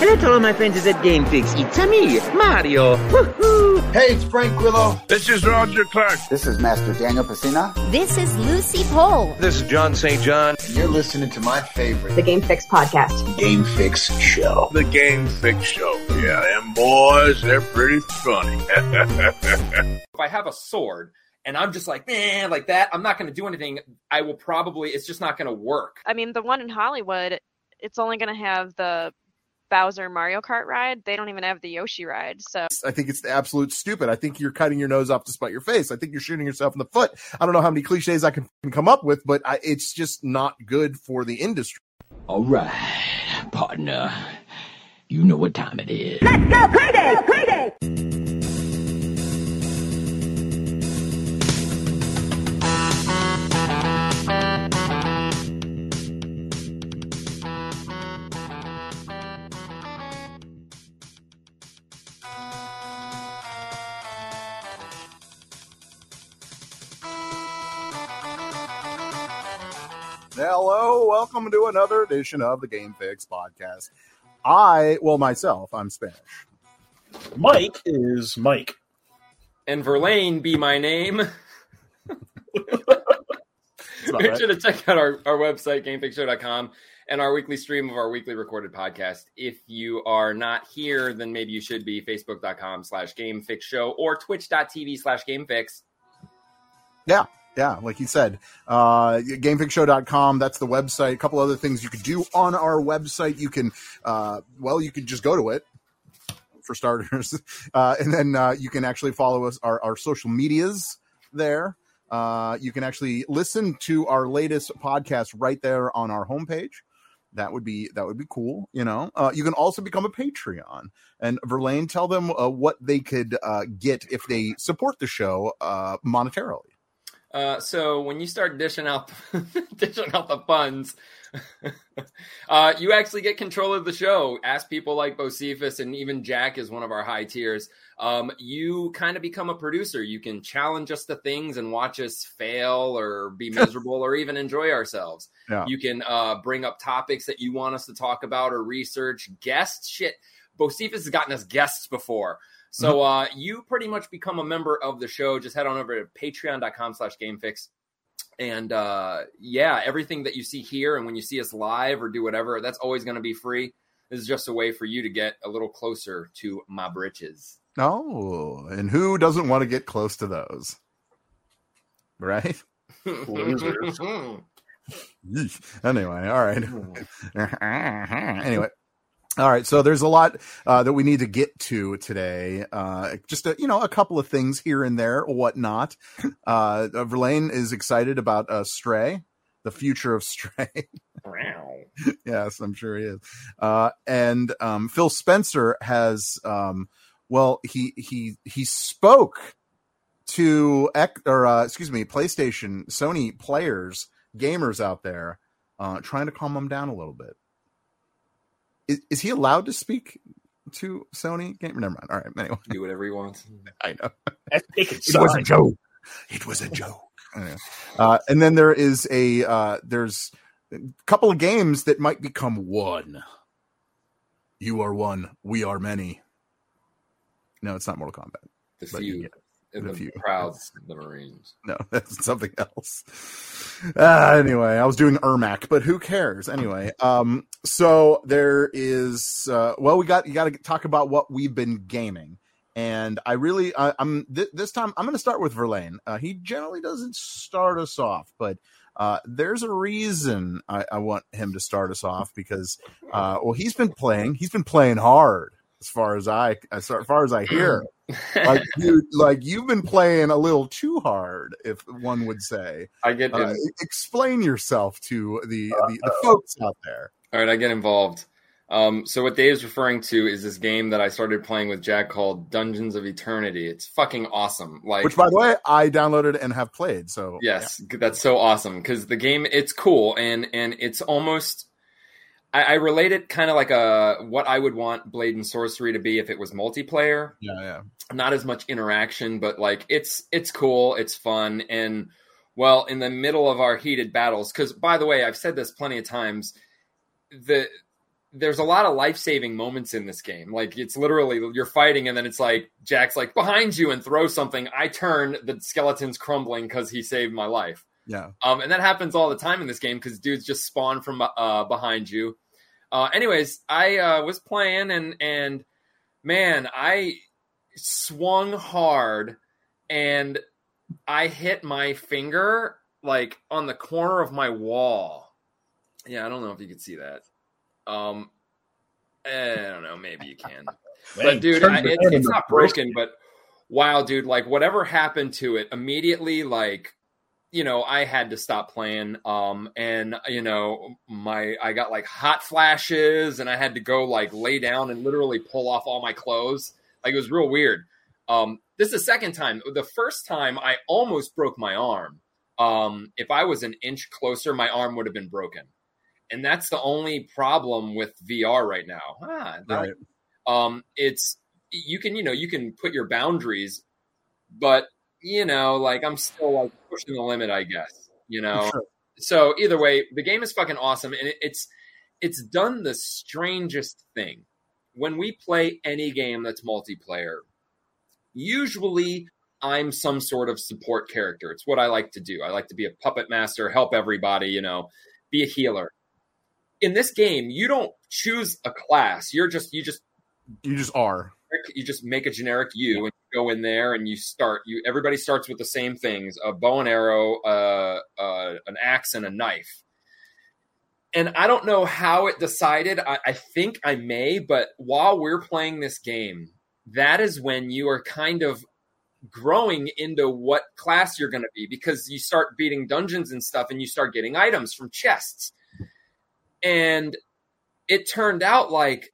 Hello to all my friends at Game Fix. It's a me, Mario. Woohoo! Hey, it's Frank Grillo. This is Roger Clark. This is Master Daniel Pesina. This is Lucy Pohl. This is John St. John. You're listening to my favorite, the Game Fix podcast. Game Fix Show. The Game Fix Show. Yeah, them boys, they're pretty funny. if I have a sword and I'm just like, man, like that, I'm not going to do anything. I will probably, it's just not going to work. I mean, the one in Hollywood, it's only going to have the Bowser Mario Kart ride. They don't even have the Yoshi ride. So I think it's the absolute stupid. I think you're cutting your nose off to spite your face. I think you're shooting yourself in the foot. I don't know how many cliches I can come up with, but I, it's just not good for the industry. All right, partner. You know what time it is. Let's go crazy, crazy. Hello, welcome to another edition of the Game Fix podcast. I, well, myself, I'm Spanish. Mike is Mike. And Verlaine be my name. Make right. sure to check out our, our website, gamefixshow.com, and our weekly stream of our weekly recorded podcast. If you are not here, then maybe you should be facebook.com slash gamefixshow or twitch.tv slash gamefix. Yeah, yeah, like you said, uh, gamefixshow.com. That's the website. A couple other things you could do on our website. You can, uh, well, you can just go to it for starters. Uh, and then uh, you can actually follow us, our, our social medias there. Uh, you can actually listen to our latest podcast right there on our homepage. That would be that would be cool, you know. Uh, you can also become a Patreon, and Verlaine, tell them uh, what they could uh, get if they support the show uh, monetarily. Uh, so when you start dishing out dishing out the funds, uh, you actually get control of the show. Ask people like Bocephus and even Jack is one of our high tiers. Um, you kind of become a producer. You can challenge us to things and watch us fail or be miserable or even enjoy ourselves. Yeah. You can uh, bring up topics that you want us to talk about or research. Guests, shit. Bocephus has gotten us guests before. So uh, you pretty much become a member of the show. Just head on over to patreon.com slash gamefix. And uh, yeah, everything that you see here and when you see us live or do whatever, that's always going to be free. This is just a way for you to get a little closer to my britches. Oh, and who doesn't want to get close to those? Right? Losers. anyway, all right. anyway, all right, so there's a lot uh, that we need to get to today. Uh, just a, you know, a couple of things here and there, whatnot. Uh, Verlaine is excited about uh, Stray, the future of Stray. Wow. Yes, I'm sure he is. Uh, and um, Phil Spencer has, um, well, he he he spoke to or uh, excuse me, PlayStation, Sony players, gamers out there, uh, trying to calm them down a little bit is, is he allowed to speak to Sony? Game? Never mind. All right. Anyway, do whatever he wants. I know. It, it was a joke. It was a joke. Anyway. Uh, and then there is a uh, there's a couple of games that might become one. You are one. We are many. No, it's not Mortal Kombat. The few. Yeah, the, the the few. Prouds, the Marines. No, that's something else. Uh, anyway, I was doing Ermac, but who cares? Anyway, um, so there is, uh, well, we got, you got to talk about what we've been gaming. And I really, I, I'm th- this time, I'm going to start with Verlaine. Uh, he generally doesn't start us off, but uh, there's a reason I, I want him to start us off because, uh, well, he's been playing, he's been playing hard as far as I, as far as I hear. Like you like you've been playing a little too hard if one would say. I get uh, explain yourself to the, the, the folks out there. all right i get involved. Um, so what dave's referring to is this game that i started playing with jack called dungeons of eternity. It's fucking awesome. Like which by the way i downloaded and have played so yes yeah. that's so awesome because the game it's cool and and it's almost I, I relate it kind of like a what I would want Blade and Sorcery to be if it was multiplayer. Yeah, yeah. Not as much interaction, but like it's it's cool, it's fun, and well, in the middle of our heated battles, because by the way, I've said this plenty of times, the there's a lot of life saving moments in this game. Like it's literally you're fighting, and then it's like Jack's like behind you and throw something. I turn, the skeleton's crumbling because he saved my life. Yeah. Um, and that happens all the time in this game because dudes just spawn from uh, behind you. Uh, anyways, I uh, was playing and and man, I swung hard and I hit my finger like on the corner of my wall. Yeah, I don't know if you could see that. Um, eh, I don't know. Maybe you can. but dude, I, it, it's not broken. But wow, dude, like whatever happened to it immediately, like you know, I had to stop playing. Um, and you know, my I got like hot flashes, and I had to go like lay down and literally pull off all my clothes. Like it was real weird. Um, this is the second time. The first time I almost broke my arm. Um, if I was an inch closer, my arm would have been broken. And that's the only problem with VR right now. Ah, that- Right. um, it's you can you know you can put your boundaries, but you know like I'm still like pushing the limit, I guess. You know, Sure. so either way, the game is fucking awesome, and it, it's it's done the strangest thing. When we play any game that's multiplayer, usually I'm some sort of support character. It's what I like to do. I like to be a puppet master, help everybody, you know, be a healer. In this game, you don't choose a class. You're just you just You just are. you just make a generic you and you go in there and you start you everybody starts with the same things a bow and arrow uh, uh, an axe and a knife. And i don't know how it decided. I, I think i may but while we're playing this game that is when you are kind of growing into what class you're going to be because you start beating dungeons and stuff and you start getting items from chests. And it turned out like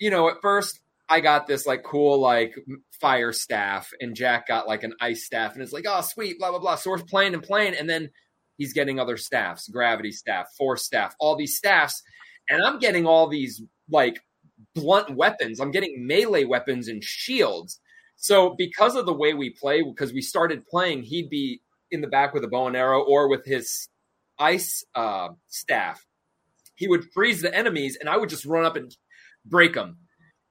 you know at first I got this like cool like fire staff, and Jack got like an ice staff, and it's like, oh sweet, blah blah blah. So we're playing and playing, and then he's getting other staffs, gravity staff, force staff, all these staffs, and I'm getting all these like blunt weapons. I'm getting melee weapons and shields. So because of the way we play, because we started playing, he'd be in the back with a bow and arrow or with his ice uh, staff. He would freeze the enemies, and I would just run up and break them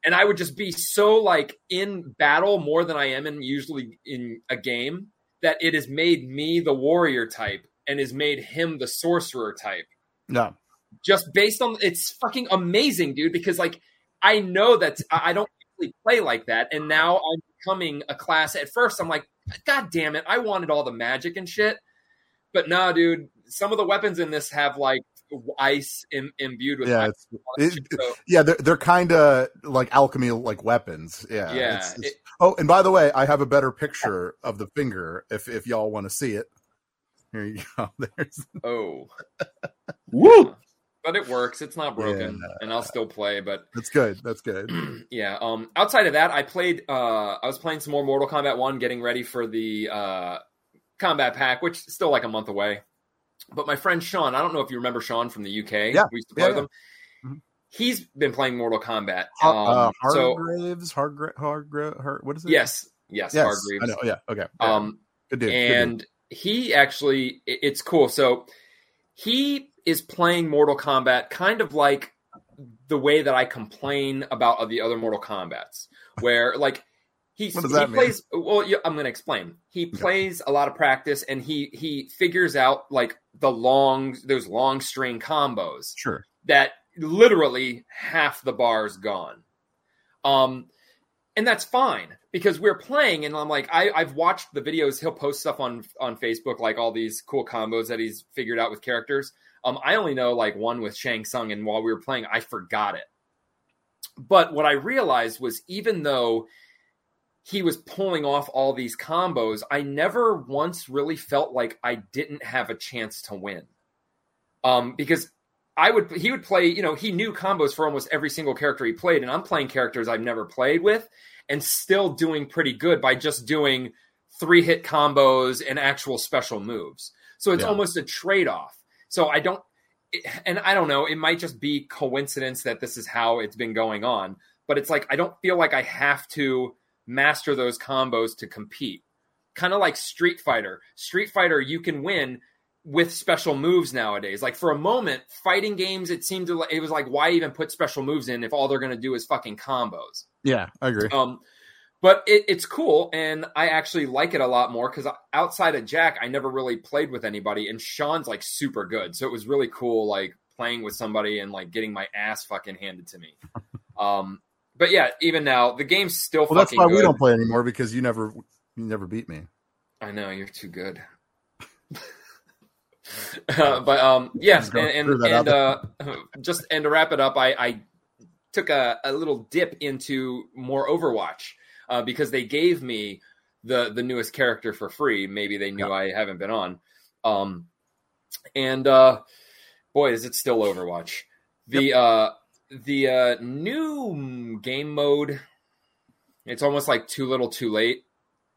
and I would just be so like in battle more than I am in usually in a game that it has made me the warrior type and has made him the sorcerer type. No. Just based on it's fucking amazing, dude. Because like I know that I don't usually play like that, and now I'm becoming a class. At first, I'm like, God damn it, I wanted all the magic and shit, but nah, dude. Some of the weapons in this have like ice Im- imbued with Yeah, ice. it, So- yeah, they're they're kind of like alchemy, like weapons. Yeah. Yeah, it's- it's- it- oh, and by the way, I have a better picture of the finger if if y'all want to see it. Here you go. There's Oh. Woo! But it works. It's not broken, and I'll still play. But that's good. That's good. yeah. Um. Outside of that, I played. Uh. I was playing some more Mortal Kombat One, getting ready for the uh combat pack, which is still like a month away. But my friend Sean, I don't know if you remember Sean from the UK. Yeah. We used to play Yeah, with him. He's been playing Mortal Kombat. Har- Um, uh, so Hargraves, Hargra- Hargra- Har- what is it? yes, yes, yes, Hargreaves. I know. Yeah, okay. Yeah. Um, good dude. good dude. and he actually it- it's cool so he is playing mortal kombat kind of like the way that i complain about the other mortal kombats where like he, What does he that mean? plays well yeah, i'm going to explain he plays a lot of practice and he he figures out like the long those long string combos Sure. that literally half the bar is gone. Um, and that's fine because we're playing, and I'm like, I, I've watched the videos. He'll post stuff on on Facebook, like all these cool combos that he's figured out with characters. Um, I only know like one with Shang Tsung, and while we were playing, I forgot it. But what I realized was, even though he was pulling off all these combos, I never once really felt like I didn't have a chance to win. Um, because I would he would play, you know, he knew combos for almost every single character he played, and I'm playing characters I've never played with, and still doing pretty good by just doing three hit combos and actual special moves. So it's Yeah. almost a trade off. So I don't, and I don't know, it might just be coincidence that this is how it's been going on, but it's like I don't feel like I have to master those combos to compete. Kind of like Street Fighter. Street Fighter, you can win with special moves nowadays. Like for a moment, fighting games, it seemed to it was like why even put special moves in if all they're going to do is fucking combos. Yeah, I agree. Um, but it, it's cool, and I actually like it a lot more because outside of Jack, I never really played with anybody, and Sean's like super good, so it was really cool, like playing with somebody and like getting my ass fucking handed to me. Um, but yeah, even now the game's still well, that's why good. we don't play anymore because you never you never beat me. I know you're too good. Uh, but um, yes, and and, and uh, just and to wrap it up, I, I took a, a little dip into more Overwatch uh, because they gave me the the newest character for free. Maybe they knew I haven't been on, um, and uh, boy, is it still Overwatch. The uh, the uh, new game mode, it's almost like too little, too late.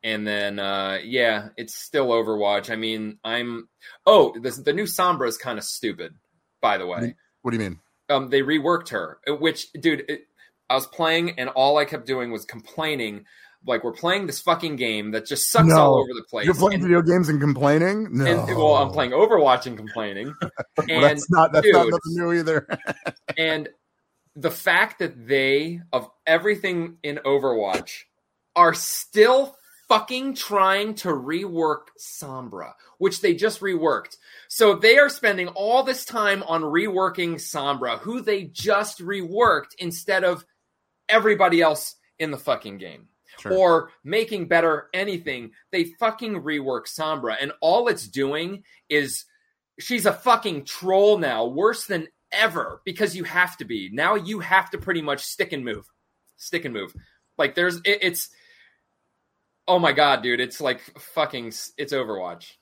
And then, uh, yeah, it's still Overwatch. I mean, I'm. Oh, the, the new Sombra is kind of stupid, by the way. What do you mean? Um, they reworked her, which, dude, it, I was playing and all I kept doing was complaining. Like, we're playing this fucking game that just sucks all over the place. You're playing And- video games and complaining? No. and, well, I'm playing Overwatch and complaining. Well, and that's not that's not dude, nothing new either. and the fact that they of everything in Overwatch are still fucking trying to rework Sombra, which they just reworked. So they are spending all this time on reworking Sombra, who they just reworked instead of everybody else in the fucking game. Sure. Or making better anything, they fucking rework Sombra, and all it's doing is she's a fucking troll now, worse than ever, because you have to be. Now you have to pretty much stick and move. Stick and move. Like there's it, it's oh my god, dude, it's like fucking it's Overwatch.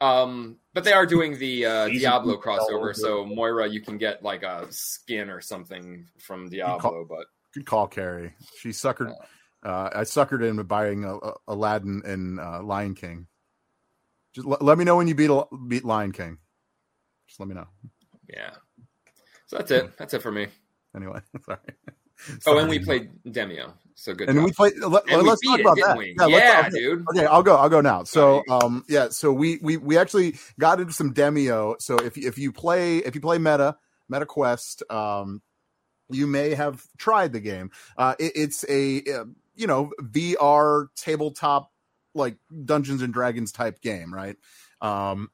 Um, but they are doing the uh, Diablo crossover, so Moira, you can get like a skin or something from Diablo. But Good call, Carrie. She suckered. Uh, I suckered in buying uh, uh, Aladdin and uh, Lion King. Just l- let me know when you beat beat Lion King. Just let me know. yeah, so that's it. That's it for me. Anyway, sorry. Oh, and we played Demeo, so good. and job. we played. Let, us talk it, about that. we? let's- Yeah, okay. dude. Okay, I'll go. I'll go now. So, um, yeah. So we we we actually got into some Demeo. So if if you play if you play Meta Meta Quest, um, you may have tried the game. Uh, it, it's a uh, you know VR tabletop like Dungeons and Dragons type game, right? Um,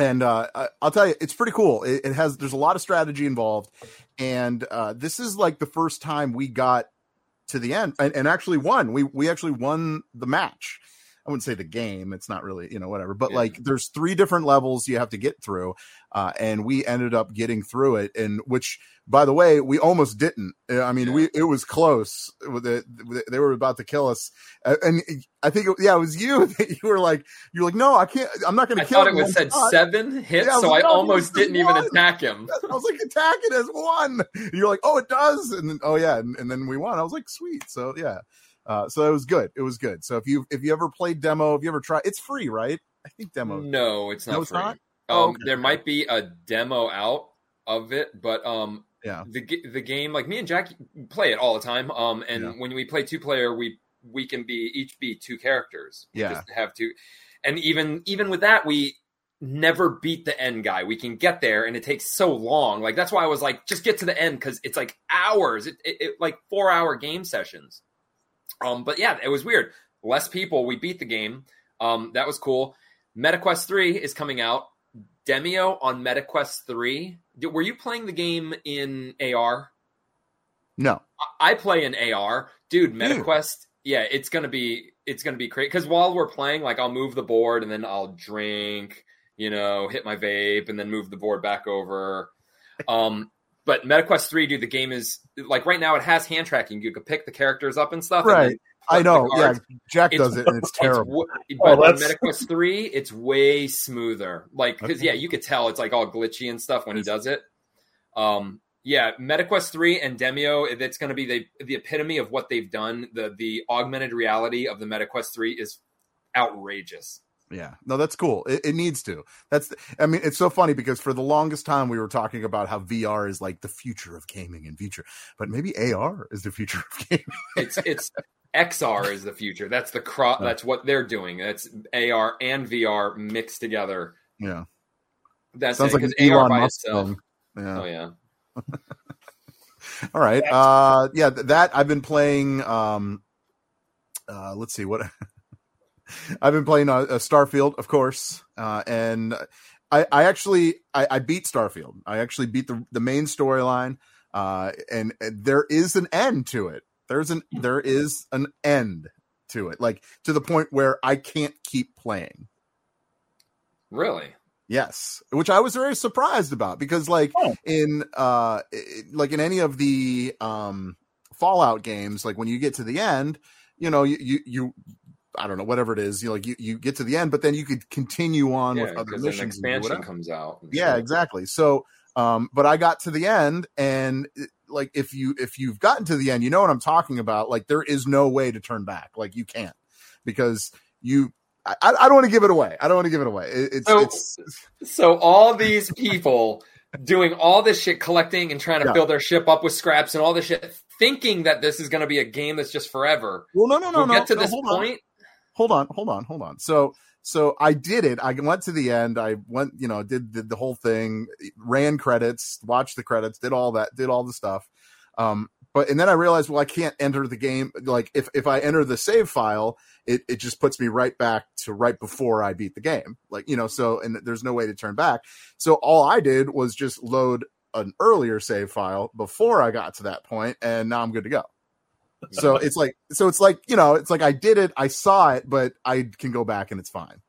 and uh, I'll tell you, it's pretty cool. It, it has there's a lot of strategy involved, and uh, this is like the first time we got to the end and, and actually won. We we actually won the match. I wouldn't say the game. It's not really you know whatever, but like there's three different levels you have to get through, uh, and we ended up getting through it. And which, by the way, we almost didn't. Uh, I mean, we it was close. They were about to kill us, and I think it, yeah, it was you that you were like you were like no, I can't. I'm not going to kill. I thought it was said shot." seven hits, Yeah, I so like, I almost didn't even one. attack him. I was like, attack it as one. You're like, oh, it does. And then, oh yeah, and, and then we won. I was like, sweet. So yeah, uh, so it was good. It was good. So if you if you ever played Demeo, if you ever try, it's free, right? I think Demeo. No, it's not No, it's free. not? Um, Oh, okay. There might be a demo out of it, but um, Yeah. the the game like me and Jack play it all the time. Um, and Yeah. when we play two player, we we can be each be two characters. We Yeah. just have two, and even even with that, we never beat the end guy. We can get there, and it takes so long. Like that's why I was like, just get to the end because it's like hours. It, it, it like four hour game sessions. Um, but yeah, it was weird. Less people. We beat the game. Um, that was cool. MetaQuest 3 is coming out. Demeo on MetaQuest 3. Did- Were you playing the game in AR? No. I play in AR. Dude, MetaQuest, yeah, it's going to be it's going to be crazy cuz while we're playing like I'll move the board and then I'll drink, you know, hit my vape and then move the board back over. Um but MetaQuest 3, dude, the game is like right now it has hand tracking. You could pick the characters up and stuff. and Right. I know. Yeah. Jack It's- does it, and it's terrible. w- Oh, but on that's- MetaQuest 3, it's way smoother. Like, because, Okay. yeah, you could tell it's like all glitchy and stuff when he does it. Um, yeah, MetaQuest 3 and Demeo, that's going to be the, the epitome of what they've done. The, the augmented reality of the MetaQuest 3 is outrageous. Yeah, no, that's cool. It, it needs to. That's. I mean, it's so funny because for the longest time we were talking about how VR is like the future of gaming and future, but maybe AR is the future of gaming. It's, it's, XR is the future. That's the cro- That's what they're doing. That's AR and VR mixed together. Yeah. that Sounds it, like an AR Elon by Musk itself. thing. Yeah. Oh yeah. All right. Uh, yeah, th- that I've been playing. Um, uh, let's see what I've been playing. Uh, uh, Starfield, of course, uh, and I, I actually I, I beat Starfield. I actually beat the the main storyline, uh, and, and there is an end to it. There's an there is an end to it, like to the point where I can't keep playing. Really? Yes, which I was very surprised about because like Oh. in uh like in any of the um Fallout games, like when you get to the end, you know, you you, you I don't know whatever it is, you like you, you get to the end, but then you could continue on Yeah, with other because an missions. and expansion comes out. Yeah, shit. exactly. So, um, but I got to the end, and it- like if you if you've gotten to the end, you know what I'm talking about. Like there is no way to turn back. Like you can't because you. I, I don't want to give it away. I don't want to give it away. It, it's, So- it's So all these people doing all this shit, collecting and trying to Yeah. fill their ship up with scraps and all this shit, thinking that this is going to be a game that's just forever. well, no, no, no, we'll no. get to no, this point. Hold on, hold on, hold on. So, so I did it. I went to the end. I went, you know, did, the whole thing, ran credits, watched the credits, did all that, did all the stuff. Um, but and then I realized, well, I can't enter the game. Like if if I enter the save file, it it just puts me right back to right before I beat the game. Like you know, so and there's no way to turn back. So all I did was just load an earlier save file before I got to that point, and now I'm good to go. So it's like so it's like you know it's like I did it, I saw it, but I can go back and it's fine.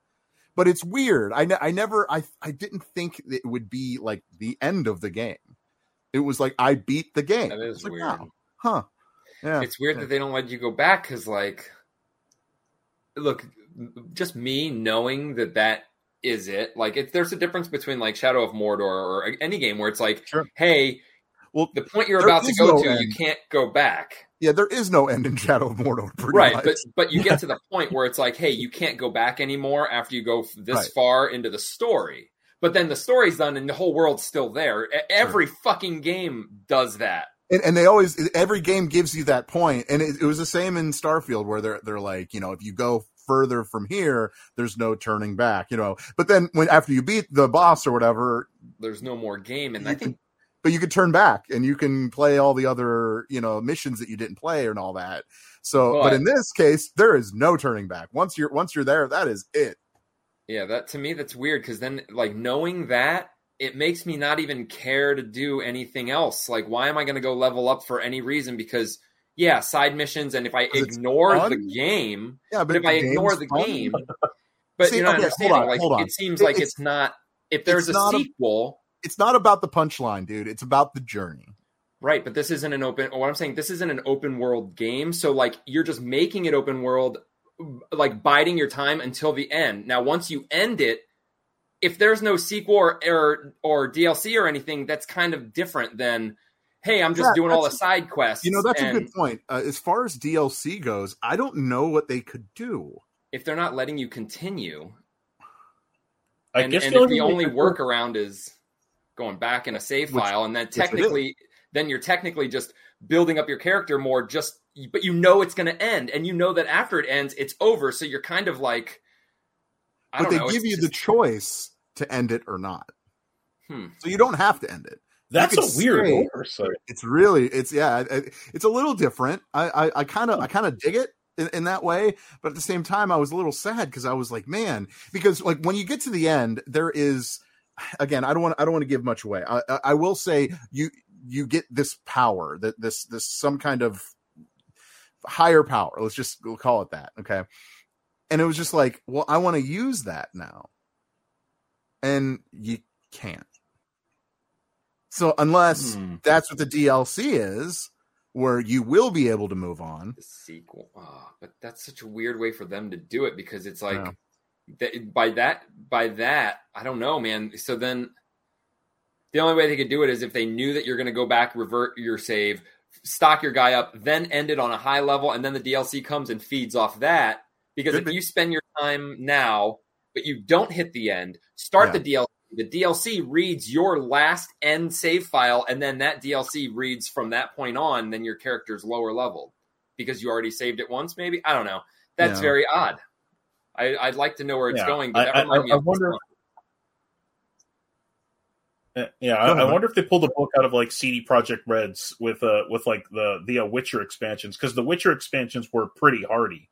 But it's weird. I ne- I never I I didn't think it would be like the end of the game. It was like I beat the game. That is like, weird. wow. Huh. Yeah. It's weird that they don't let you go back because, like, look, just me knowing that that is it. Like, it, there's a difference between like Shadow of Mordor or any game where it's like, Sure. hey, well, the point you're about to go no to, you can't go back. Yeah, there is no end in Shadow of Mordor. Pretty right much. but but you get to the point where it's like hey you can't go back anymore after you go this Right. far into the story but then the story's done and the whole world's still there every fucking game does that and, and they always every game gives you that point. and it, it was the same in starfield where they're they're like you know if you go further from here there's no turning back you know but then when after you beat the boss or whatever there's no more game and i think but you can turn back and you can play all the other you know missions that you didn't play and all that so but But- in this case there is no turning back once you're once you're there that is it yeah that to me that's weird because then like knowing that it makes me not even care to do anything else like why am i going to go level up for any reason because yeah side missions and if i ignore fun. the game yeah but if I ignore the fun. game, but See, you're not okay, hold on, like hold on. it seems It- like it's- it's, not. If there's a not a- sequel, it's not about the punchline dude it's about the journey right? But this isn't an open. What I'm saying, this isn't an open world game. So like you're just making it open world, like biding your time until the end. Now, once you end it, if there's no sequel or or, or DLC or anything, that's kind of different than. Hey, I'm just Yeah, doing all the side quests. you know that's a good point uh, as far as dlc goes i don't know what they could do If they're not letting you continue, I and, guess and the if the only could do- workaround is going back in a save Which- file and then technically then you're technically just building up your character more just but you know it's going to end and you know that after it ends it's over so you're kind of like I but don't they know, give it's you the choice to end it or not Hmm. so you don't have to end it That's a weird say- oversight. it's really it's yeah it- it's a little different i i kind of i kind of dig it in, in that way but at the same time i was a little sad because i was like man because like when you get to the end there is again i don't want i don't want to give much away I, I i will say you you get this power that this this some kind of higher power let's just we'll call it that okay and it was just like well i want to use that now and you can't so unless Hmm. that's what the DLC is, where you will be able to move on. the sequel oh, but that's such a weird way for them to do it because it's like Yeah. That, by that by that I don't know man. So then the only way they could do it is if they knew that you're going to go back revert your save stock your guy up then end it on a high level and then the DLC comes and feeds off that. Because Could if you spend your time now but you don't hit the end start the DLC the DLC reads your last end save file and then that DLC reads from that point on then your character's lower level. Because you already saved it once maybe? I don't know. That's Yeah. very odd I, I'd like to know where it's Yeah, going but I- that I- reminded me I of wonder- Uh, Yeah, I, I wonder if they pulled the book out of like CD Projekt Reds with uh with like the the uh, Witcher expansions because the Witcher expansions were pretty hardy.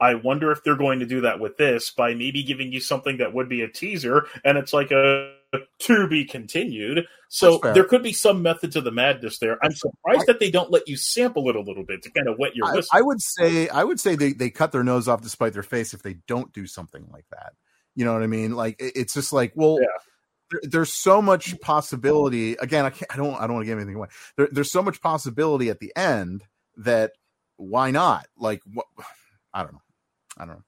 I wonder if they're going to do that with this by maybe giving you something that would be a teaser and it's like a to be continued. So there could be some method to the madness there. I'm surprised that they don't let you sample it a little bit to kind of wet your I, whistle. I would say I would say they, they cut their nose off to spite their face if they don't do something like that. You know what I mean? Like it- it's just like, well, Yeah. there, there's so much possibility. Again, I can't. I don't. I don't want to give anything away. There, there's so much possibility at the end that why not? Like what? I don't know. I don't know.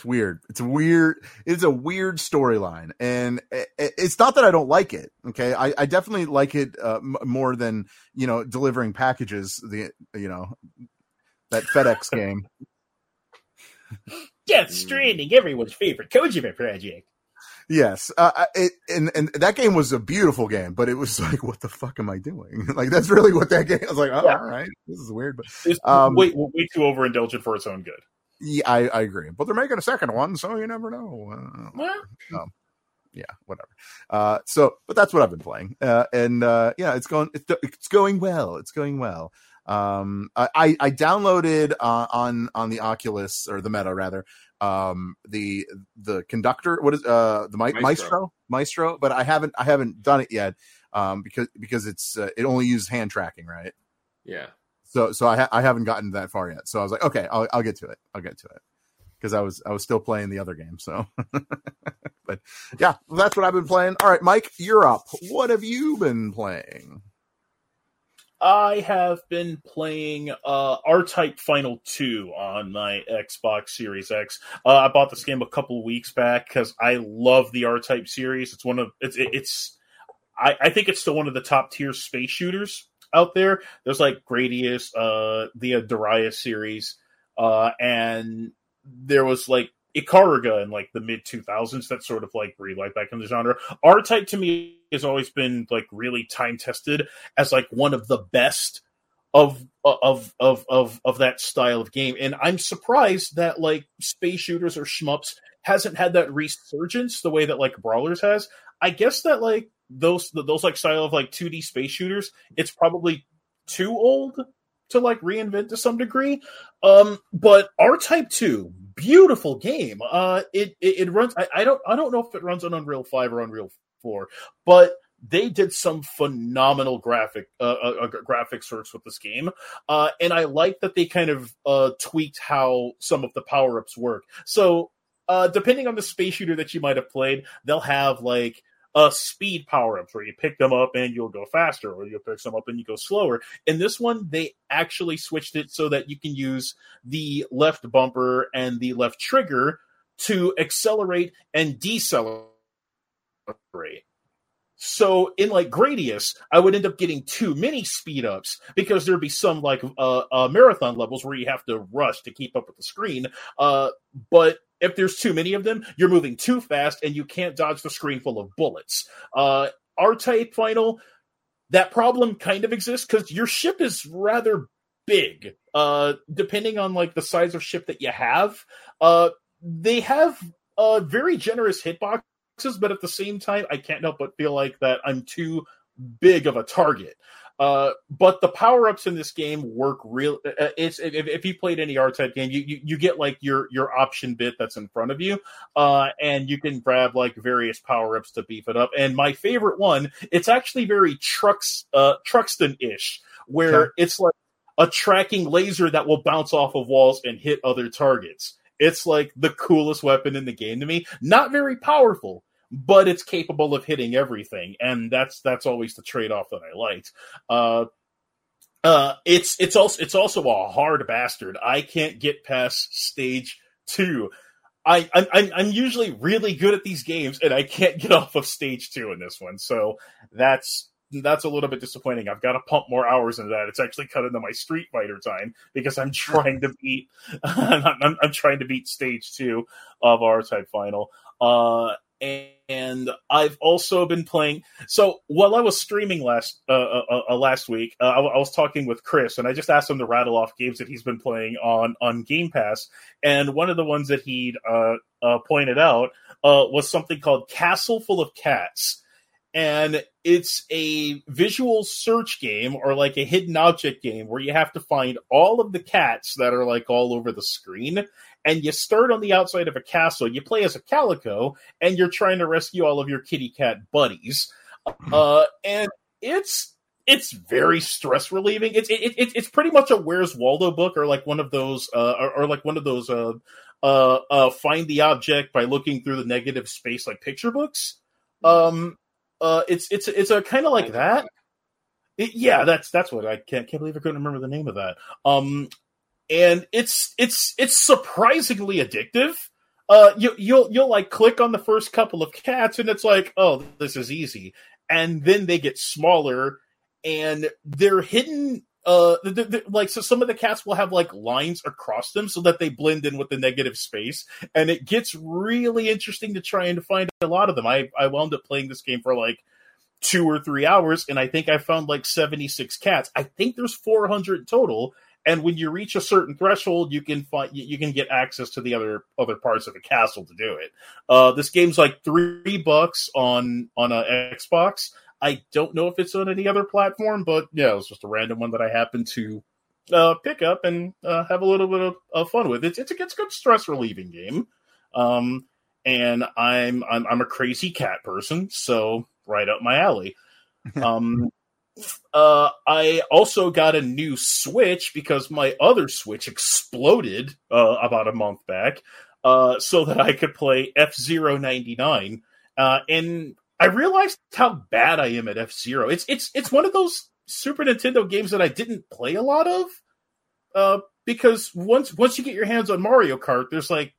It's weird. It's weird. It's a weird storyline, and it's not that I don't like it. Okay, I, I definitely like it uh, m- more than you know delivering packages. The you know that FedEx game. Death Stranding, everyone's favorite Kojima project. Yes, uh, it, and and that game was a beautiful game, but it was like, what the fuck am I doing? like that's really what that game. I was like, oh, Yeah. all right, this is weird, but Um, way, way too overindulgent for its own good. Yeah, I, I agree. But they're making a second one, so you never know. Uh, Well, yeah, whatever. Uh, so, but that's what I've been playing, uh, and uh, yeah, it's going, it's, it's going well. It's going well. Um, I, I I downloaded uh, on on the Oculus or the Meta rather, um, the the conductor. What is uh the mi- Maestro. Maestro Maestro? But I haven't I haven't done it yet, um, because because it's uh, it only uses hand tracking, right? Yeah. So so I ha- I haven't gotten that far yet. So I was like, okay, I'll I'll get to it. I'll get to it because I was I was still playing the other game. So, but yeah, that's what I've been playing. All right, Mike, you're up. What have you been playing? I have been playing uh, R-Type Final 2 on my Xbox Series X. Uh, I bought this game a couple weeks back because I love the R-Type series. It's one of it's it- it's I, I think it's still one of the top tier space shooters out there. There's like Gradius, uh, the Darius series, uh, and there was like Ikaruga in like the mid 2000s that sort of like life back in the genre. R Type to me has always been like really time tested as like one of the best of of of of of that style of game, and I'm surprised that like space shooters or shmups hasn't had that resurgence the way that like Brawlers has. I guess that like those those like style of like 2D space shooters, it's probably too old to like reinvent to some degree. Um, but R Type Two, beautiful game. Uh, it it, it runs. I, I don't I don't know if it runs on Unreal Five or Unreal Four, but they did some phenomenal graphic uh, uh, uh, graphics works with this game, uh, and I like that they kind of uh, tweaked how some of the power ups work. So, uh, depending on the space shooter that you might have played, they'll have like uh, speed power ups where you pick them up and you'll go faster, or you'll pick them up and you go slower. In this one, they actually switched it so that you can use the left bumper and the left trigger to accelerate and decelerate. So in like Gradius, I would end up getting too many speed ups because there'd be some like uh, uh, marathon levels where you have to rush to keep up with the screen. Uh, but if there's too many of them, you're moving too fast and you can't dodge the screen full of bullets. Uh, R-Type Final, that problem kind of exists because your ship is rather big. Uh, depending on like the size of ship that you have, uh, they have uh, very generous hitboxes, but at the same time, I can't help but feel like that I'm too big of a target. Uh, but the power ups in this game work real. uh, It's if, if you played any R type game, you, you you get like your your option bit that's in front of you, uh, and you can grab like various power ups to beef it up. And my favorite one, it's actually very trucks uh Truxton ish, where Okay. it's like a tracking laser that will bounce off of walls and hit other targets. It's like the coolest weapon in the game to me. Not very powerful, but it's capable of hitting everything, and that's that's always the trade off that I liked. Uh, uh, it's it's also it's also a hard bastard. I can't get past stage two. I I'm I'm usually really good at these games, and I can't get off of stage two in this one. So that's that's a little bit disappointing. I've got to pump more hours into that. It's actually cut into my Street Fighter time because I'm trying to beat I'm, I'm trying to beat stage two of R-Type Final. Uh, and I've also been playing. So while I was streaming last uh, uh, uh, last week, uh, I, I was talking with Chris, and I just asked him to rattle off games that he's been playing on on Game Pass. And one of the ones that he'd uh, uh, pointed out uh, was something called Castle Full of Cats. And it's a visual search game or like a hidden object game where you have to find all of the cats that are like all over the screen. And you start on the outside of a castle. You play as a calico and you're trying to rescue all of your kitty cat buddies. Uh, and it's it's very stress relieving. It's it, it, it's pretty much a where's waldo book or like one of those uh, or, or like one of those uh, uh, uh, find the object by looking through the negative space like picture books. Um uh, it's it's it's a kind of like that. It, yeah, that's that's what I can't can't believe I couldn't remember the name of that. Um, and it's it's it's surprisingly addictive. Uh, you you'll you'll like click on the first couple of cats, and it's like, oh, this is easy, and then they get smaller, and they're hidden. Uh, the, the, like so, some of the cats will have like lines across them so that they blend in with the negative space, and it gets really interesting to try and find a lot of them. I I wound up playing this game for like two or three hours, and I think I found like seventy six cats. I think there's four hundred total, and when you reach a certain threshold, you can find you can get access to the other other parts of the castle to do it. Uh, this game's like three bucks on on a Xbox. I don't know if it's on any other platform, but yeah, it was just a random one that I happened to uh, pick up and uh, have a little bit of, of, fun with. It's it's a, it's a good stress relieving game. Um, and I'm, I'm I'm a crazy cat person, so right up my alley. Um, uh, I also got a new Switch because my other Switch exploded uh, about a month back, uh, so that I could play F Zero ninety nine. Uh, and I realized how bad I am at F Zero. It's it's it's one of those Super Nintendo games that I didn't play a lot of. Uh, because once once you get your hands on Mario Kart, there's like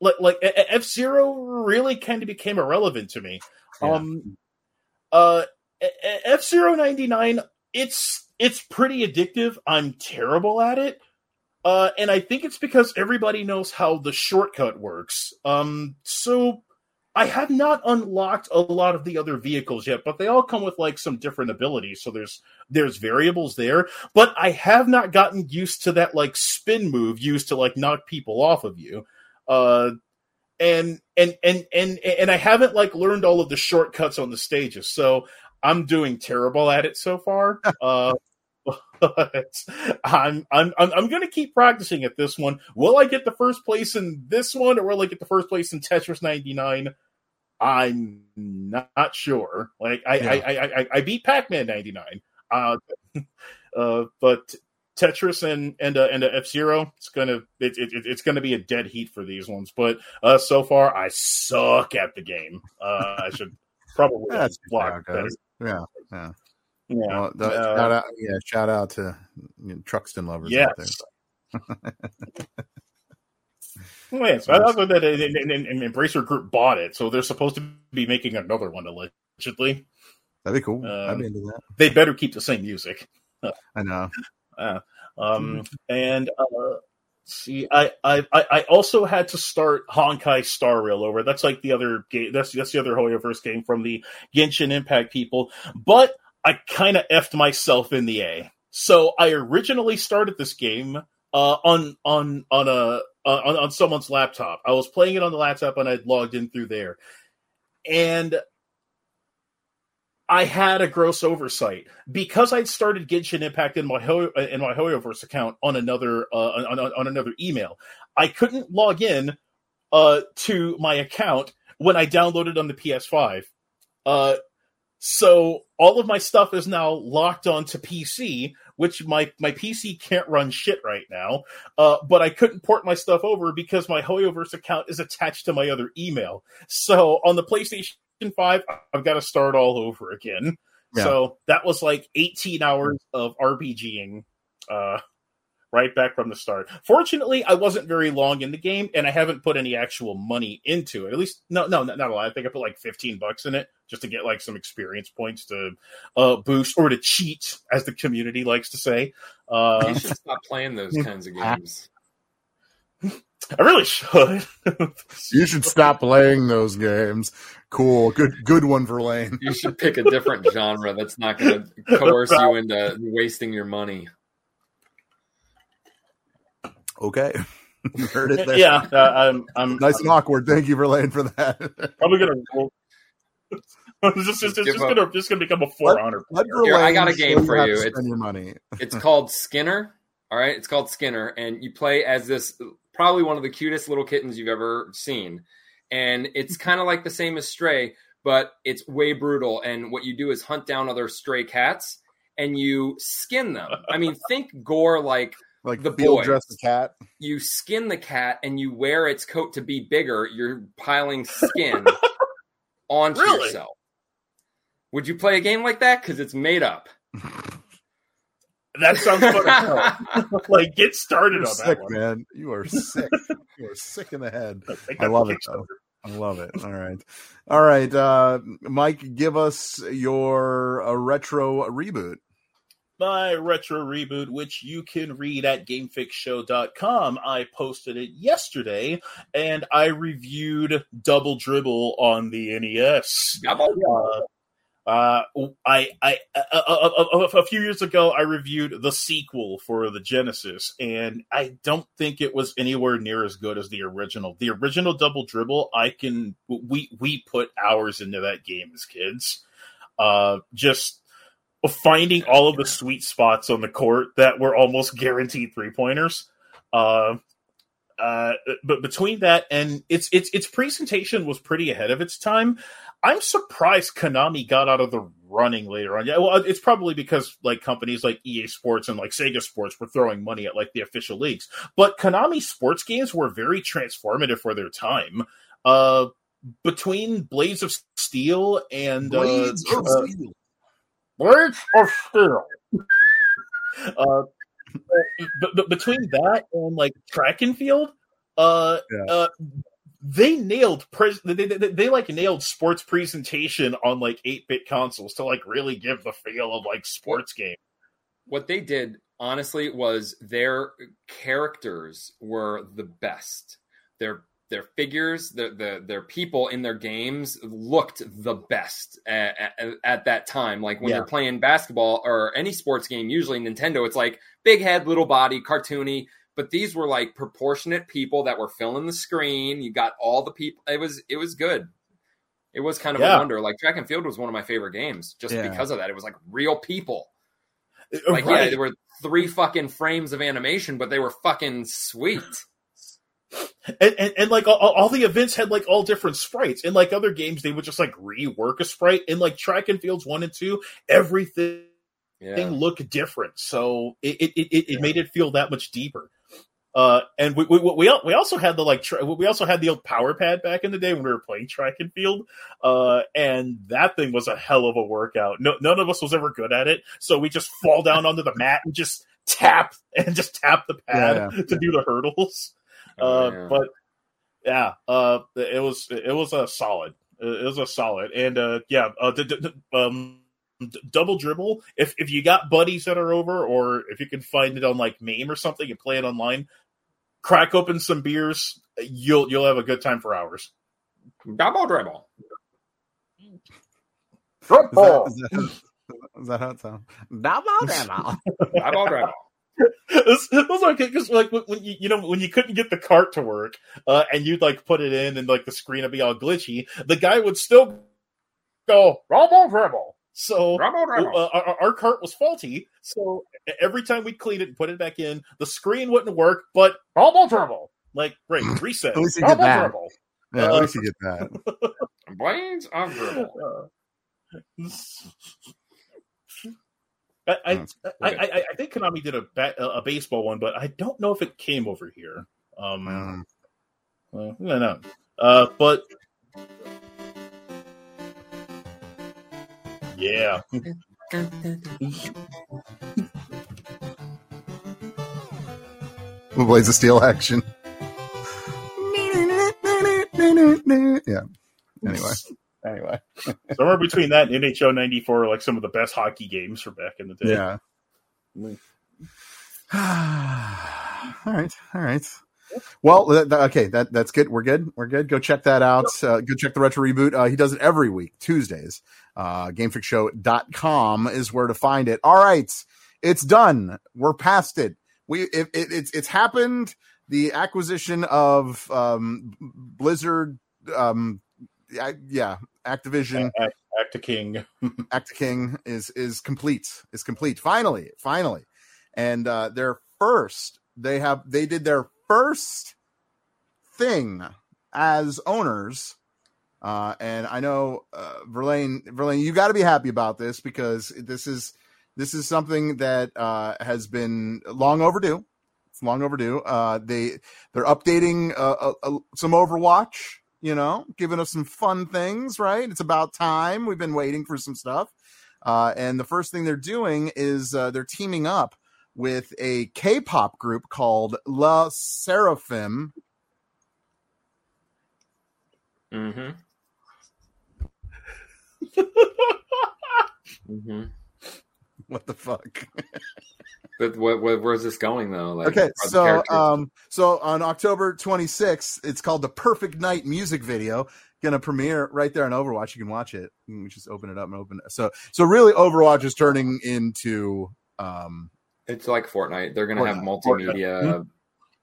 like, like F Zero really kind of became irrelevant to me. Yeah. Um, uh, F Zero ninety nine, it's it's pretty addictive. I'm terrible at it. Uh, and I think it's because everybody knows how the shortcut works. Um, so I have not unlocked a lot of the other vehicles yet, but they all come with like some different abilities. So there's there's variables there, but I have not gotten used to that like spin move used to like knock people off of you. Uh, and and and and and I haven't like learned all of the shortcuts on the stages, so I'm doing terrible at it so far. uh, but I'm I'm I'm going to keep practicing at this one. Will I get the first place in this one, or will I get the first place in Tetris 99? I'm not sure. Like I yeah. I, I, I, I beat Pac Man 99, uh, uh, but Tetris and and uh, and uh, F Zero, it's gonna it, it, it's gonna be a dead heat for these ones. But uh, so far, I suck at the game. Uh, I should probably block Yeah, yeah. Yeah. Well, the, uh, shout out, yeah, shout out to you know, Truxton lovers yes. out there. well, yeah, so I thought that an, Embracer Group bought it, so they're supposed to be making another one allegedly. That'd be cool. Um, I'd be into that. They better keep the same music. I know. Uh, um, and uh, see, I, I I also had to start Honkai Star Rail over. That's like the other game. That's that's the other Hoyoverse game from the Genshin Impact people. But I kind of effed myself in the A. So I originally started this game uh, on on on a uh, on, on someone's laptop. I was playing it on the laptop and I'd logged in through there, and I had a gross oversight because I'd started Genshin Impact in my Ho- in my Hoyoverse account on another uh, on, on, on, another email. I couldn't log in uh, to my account when I downloaded on the PS5. Uh, so all of my stuff is now locked onto PC, which my my PC can't run shit right now. Uh, but I couldn't port my stuff over because my Hoyoverse account is attached to my other email. So on the PlayStation 5, I've got to start all over again. Yeah. So that was like 18 hours of RPGing uh, right back from the start. Fortunately, I wasn't very long in the game and I haven't put any actual money into it. At least, no, no, not, not a lot. I think I put like 15 bucks in it just to get like some experience points to uh, boost or to cheat, as the community likes to say. Uh, you should stop playing those kinds of games. I really should. you should stop playing those games. Cool. Good good one Verlaine. You should pick a different genre that's not going to coerce you into wasting your money. Okay. heard it there. Yeah, uh, I'm, I'm nice I'm, and awkward. Thank you for laying for that. probably gonna roll. it's just, it's just gonna just gonna become a four hundred. Here, I got a game for have you. It's, your money. it's called Skinner. All right, it's called Skinner, and you play as this probably one of the cutest little kittens you've ever seen. And it's kind of like the same as Stray, but it's way brutal. And what you do is hunt down other stray cats and you skin them. I mean, think gore like Like The the field boy. dress the cat. you skin the cat and you wear its coat to be bigger. You're piling skin onto Really? yourself. Would you play a game like that? Because it's made up. That sounds fun. like get started You're on sick, that one. man. You are sick. you are sick in the head. Take I love it. Though. I love it. All right, all right. Uh, Mike, give us your uh, retro reboot. My retro reboot, which you can read at gamefixshow.com. I posted it yesterday and I reviewed Double Dribble on the NES. Uh, uh, I, I, uh, uh, a few years ago, I reviewed the sequel for the Genesis, and I don't think it was anywhere near as good as the original. The original Double Dribble, I can we we put hours into that game as kids. Uh, just finding all of the sweet spots on the court that were almost guaranteed three pointers. Uh, uh, but between that and its its its presentation was pretty ahead of its time. I'm surprised Konami got out of the running later on. Yeah, well, it's probably because like companies like EA Sports and like Sega Sports were throwing money at like the official leagues. But Konami sports games were very transformative for their time. Uh, between Blades of Steel and Blades uh, of uh, Steel. Blades of Steel. uh, but, but between that and like track and field, uh, Yeah. uh, they nailed pres- they, they, they, they like nailed sports presentation on like 8-bit consoles to like really give the feel of like sports game. what they did honestly was their characters were the best their their figures the, the their people in their games looked the best at, at, at that time like when Yeah. you're playing basketball or any sports game usually nintendo it's like big head little body cartoony but these were like proportionate people that were filling the screen you got all the people it was it was good it was kind of Yeah. a wonder like track and field was one of my favorite games just Yeah. because of that it was like real people Uh, like yeah, right. there were three fucking frames of animation, but they were fucking sweet. And, and, and like all, all the events had like all different sprites. In like other games, they would just like rework a sprite. In like track and fields one and two, everything Yeah. looked different. So it it, it, it, it made it feel that much deeper. Uh, and we, we we we also had the like tra- we also had the old power pad back in the day when we were playing track and field. Uh, and that thing was a hell of a workout. No, none of us was ever good at it, so we just fall down onto the mat and just tap and just tap the pad Yeah, to do the hurdles. Oh, Uh, yeah. but yeah, uh, it was it was a solid. It was a solid, and uh, yeah, uh, d- d- d- um, d- double dribble. If if you got buddies that are over, or if you can find it on like MAME or something and play it online, crack open some beers. You'll you'll have a good time for hours. Double dribble. Is that, is, that, is that how it sounds? Double double. Double dribble. It was like because like when when you you know when you couldn't get the cart to work uh, and you'd like put it in and like the screen would be all glitchy, the guy would still go double dribble. So Double dribble. uh, our, our cart was faulty, so every time we'd clean it and put it back in, the screen wouldn't work. But double dribble, like great reset. At least you get that. dribble. Yeah, at Uh, least you get that. Blades of dribble. I, I, That's I, I, I think Konami did a ba- a baseball one, but I don't know if it came over here. Um, Um, well, no, no. Uh, but yeah, Who plays the steel action? Yeah. Anyway. Anyway. somewhere between that and NHL '94 are like some of the best hockey games from back in the day. Yeah. all right. All right. Well, okay, that that's good. We're good. We're good. Go check that out. Uh, go check the retro reboot. Uh, he does it every week, Tuesdays. Uh, GameFixShow.com is where to find it. All right, it's done. We're past it. We it, it, it's it's happened. The acquisition of um, Blizzard, um, I, yeah, Activision Ac- Act King. Act King is is complete. Is complete. Finally, finally, and uh, their first they have they did their first thing as owners. Uh, and I know uh, Verlaine, Verlaine, you got to be happy about this because this is this is something that uh, has been long overdue. It's long overdue. Uh, they they're updating uh, uh, some Overwatch. You know, giving us some fun things. Right? It's about time. We've been waiting for some stuff. Uh, and the first thing they're doing is uh, they're teaming up with a K-pop group called La Seraphim. Mm-hmm. mm-hmm. What the fuck? But what, what, where's this going though? Like, okay, so um, so on October 26th, it's called the Perfect Night music video. Gonna premiere right there on Overwatch. You can watch it. You just open it up and open it. So so really, Overwatch is turning into um. it's like Fortnite. They're gonna have Fortnite. multimedia. Mhm.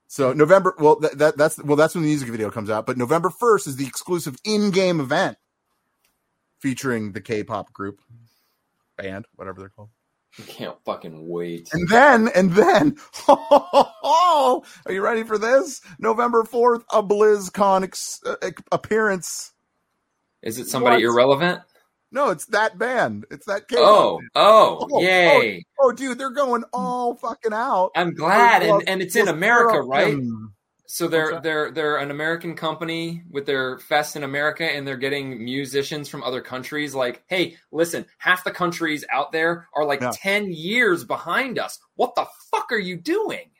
So November, well that, that that's well that's when the music video comes out. But November 1st is the exclusive in-game event featuring the K-pop group band, whatever they're called. I can't fucking wait. And then, and then, oh, are you ready for this? November 4th, a BlizzCon ex- uh, appearance. Is it somebody What? irrelevant? No, it's that band. It's that K-pop Oh, band. oh, Oh, yay! Oh, dude, they're going all fucking out. I'm glad, and, and it's in America, right? um, So they're they're they're an American company with their fest in America, and they're getting musicians from other countries. Like, hey, listen, half the countries out there are like Yeah. ten years behind us. What the fuck are you doing?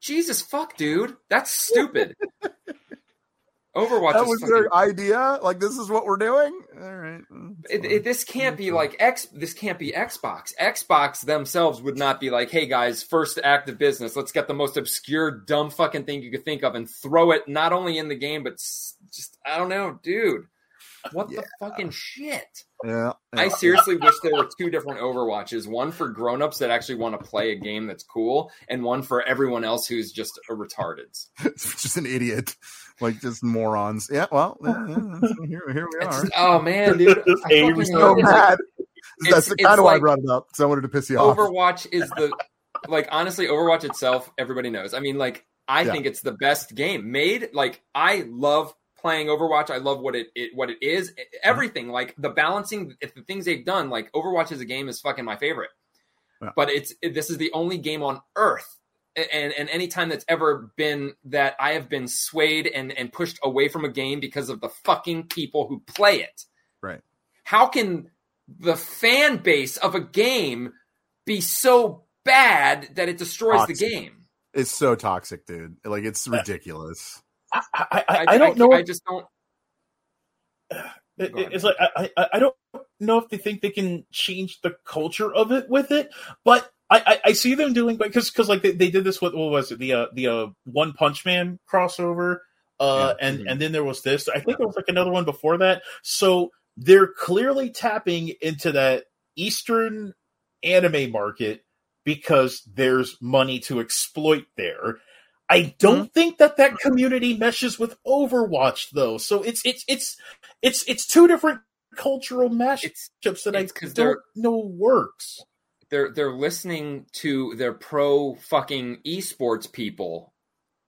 Jesus fuck, dude, that's stupid. Overwatch That is was fucking their idea. Like, this is what we're doing. All right. It, it- this can't be like X. This can't be Xbox. Xbox themselves would not be like, "Hey guys, first act of business. Let's get the most obscure, dumb fucking thing you could think of and throw it not only in the game, but just I don't know, dude. What the fucking shit? yeah. I seriously wish there were two different Overwatches. One for grown-ups that actually want to play a game that's cool, and one for everyone else who's just a retarded. Just an idiot. Like, just morons. Yeah, well, yeah, yeah, here, here we are. It's, oh man, dude, I Hey, fucking we're so love it. It's. That's the kind it's of why I brought it up because I wanted to piss you off. Overwatch is the like honestly, Overwatch itself, everybody knows. I mean, like I Yeah. think it's the best game made. Like I love playing Overwatch. I love what it, it what it is. Mm-hmm. Everything like the balancing, if the things they've done, like Overwatch as a game is fucking my favorite. Yeah. But it's it, this is the only game on Earth. And and any time that's ever been that I have been swayed and and pushed away from a game because of the fucking people who play it. Right. How can the fan base of a game be so bad that it destroys Toxic. the game. It's so toxic, dude. Like, it's uh, ridiculous. I, I, I, I don't know. I just don't. It- it's like I, I I don't know if they think they can change the culture of it with it, but I, I, I see them doing because because like they, they did this with what was it the uh, the uh, One Punch Man crossover, uh, and Mm-hmm. and then there was this. I think there was like another one before that. So they're clearly tapping into that Eastern anime market because there's money to exploit there. I don't think that that community meshes with Overwatch though. So it's it's it's it's it's two different cultural mashups that I it's they're- don't know works. They're they're listening to their pro fucking esports people,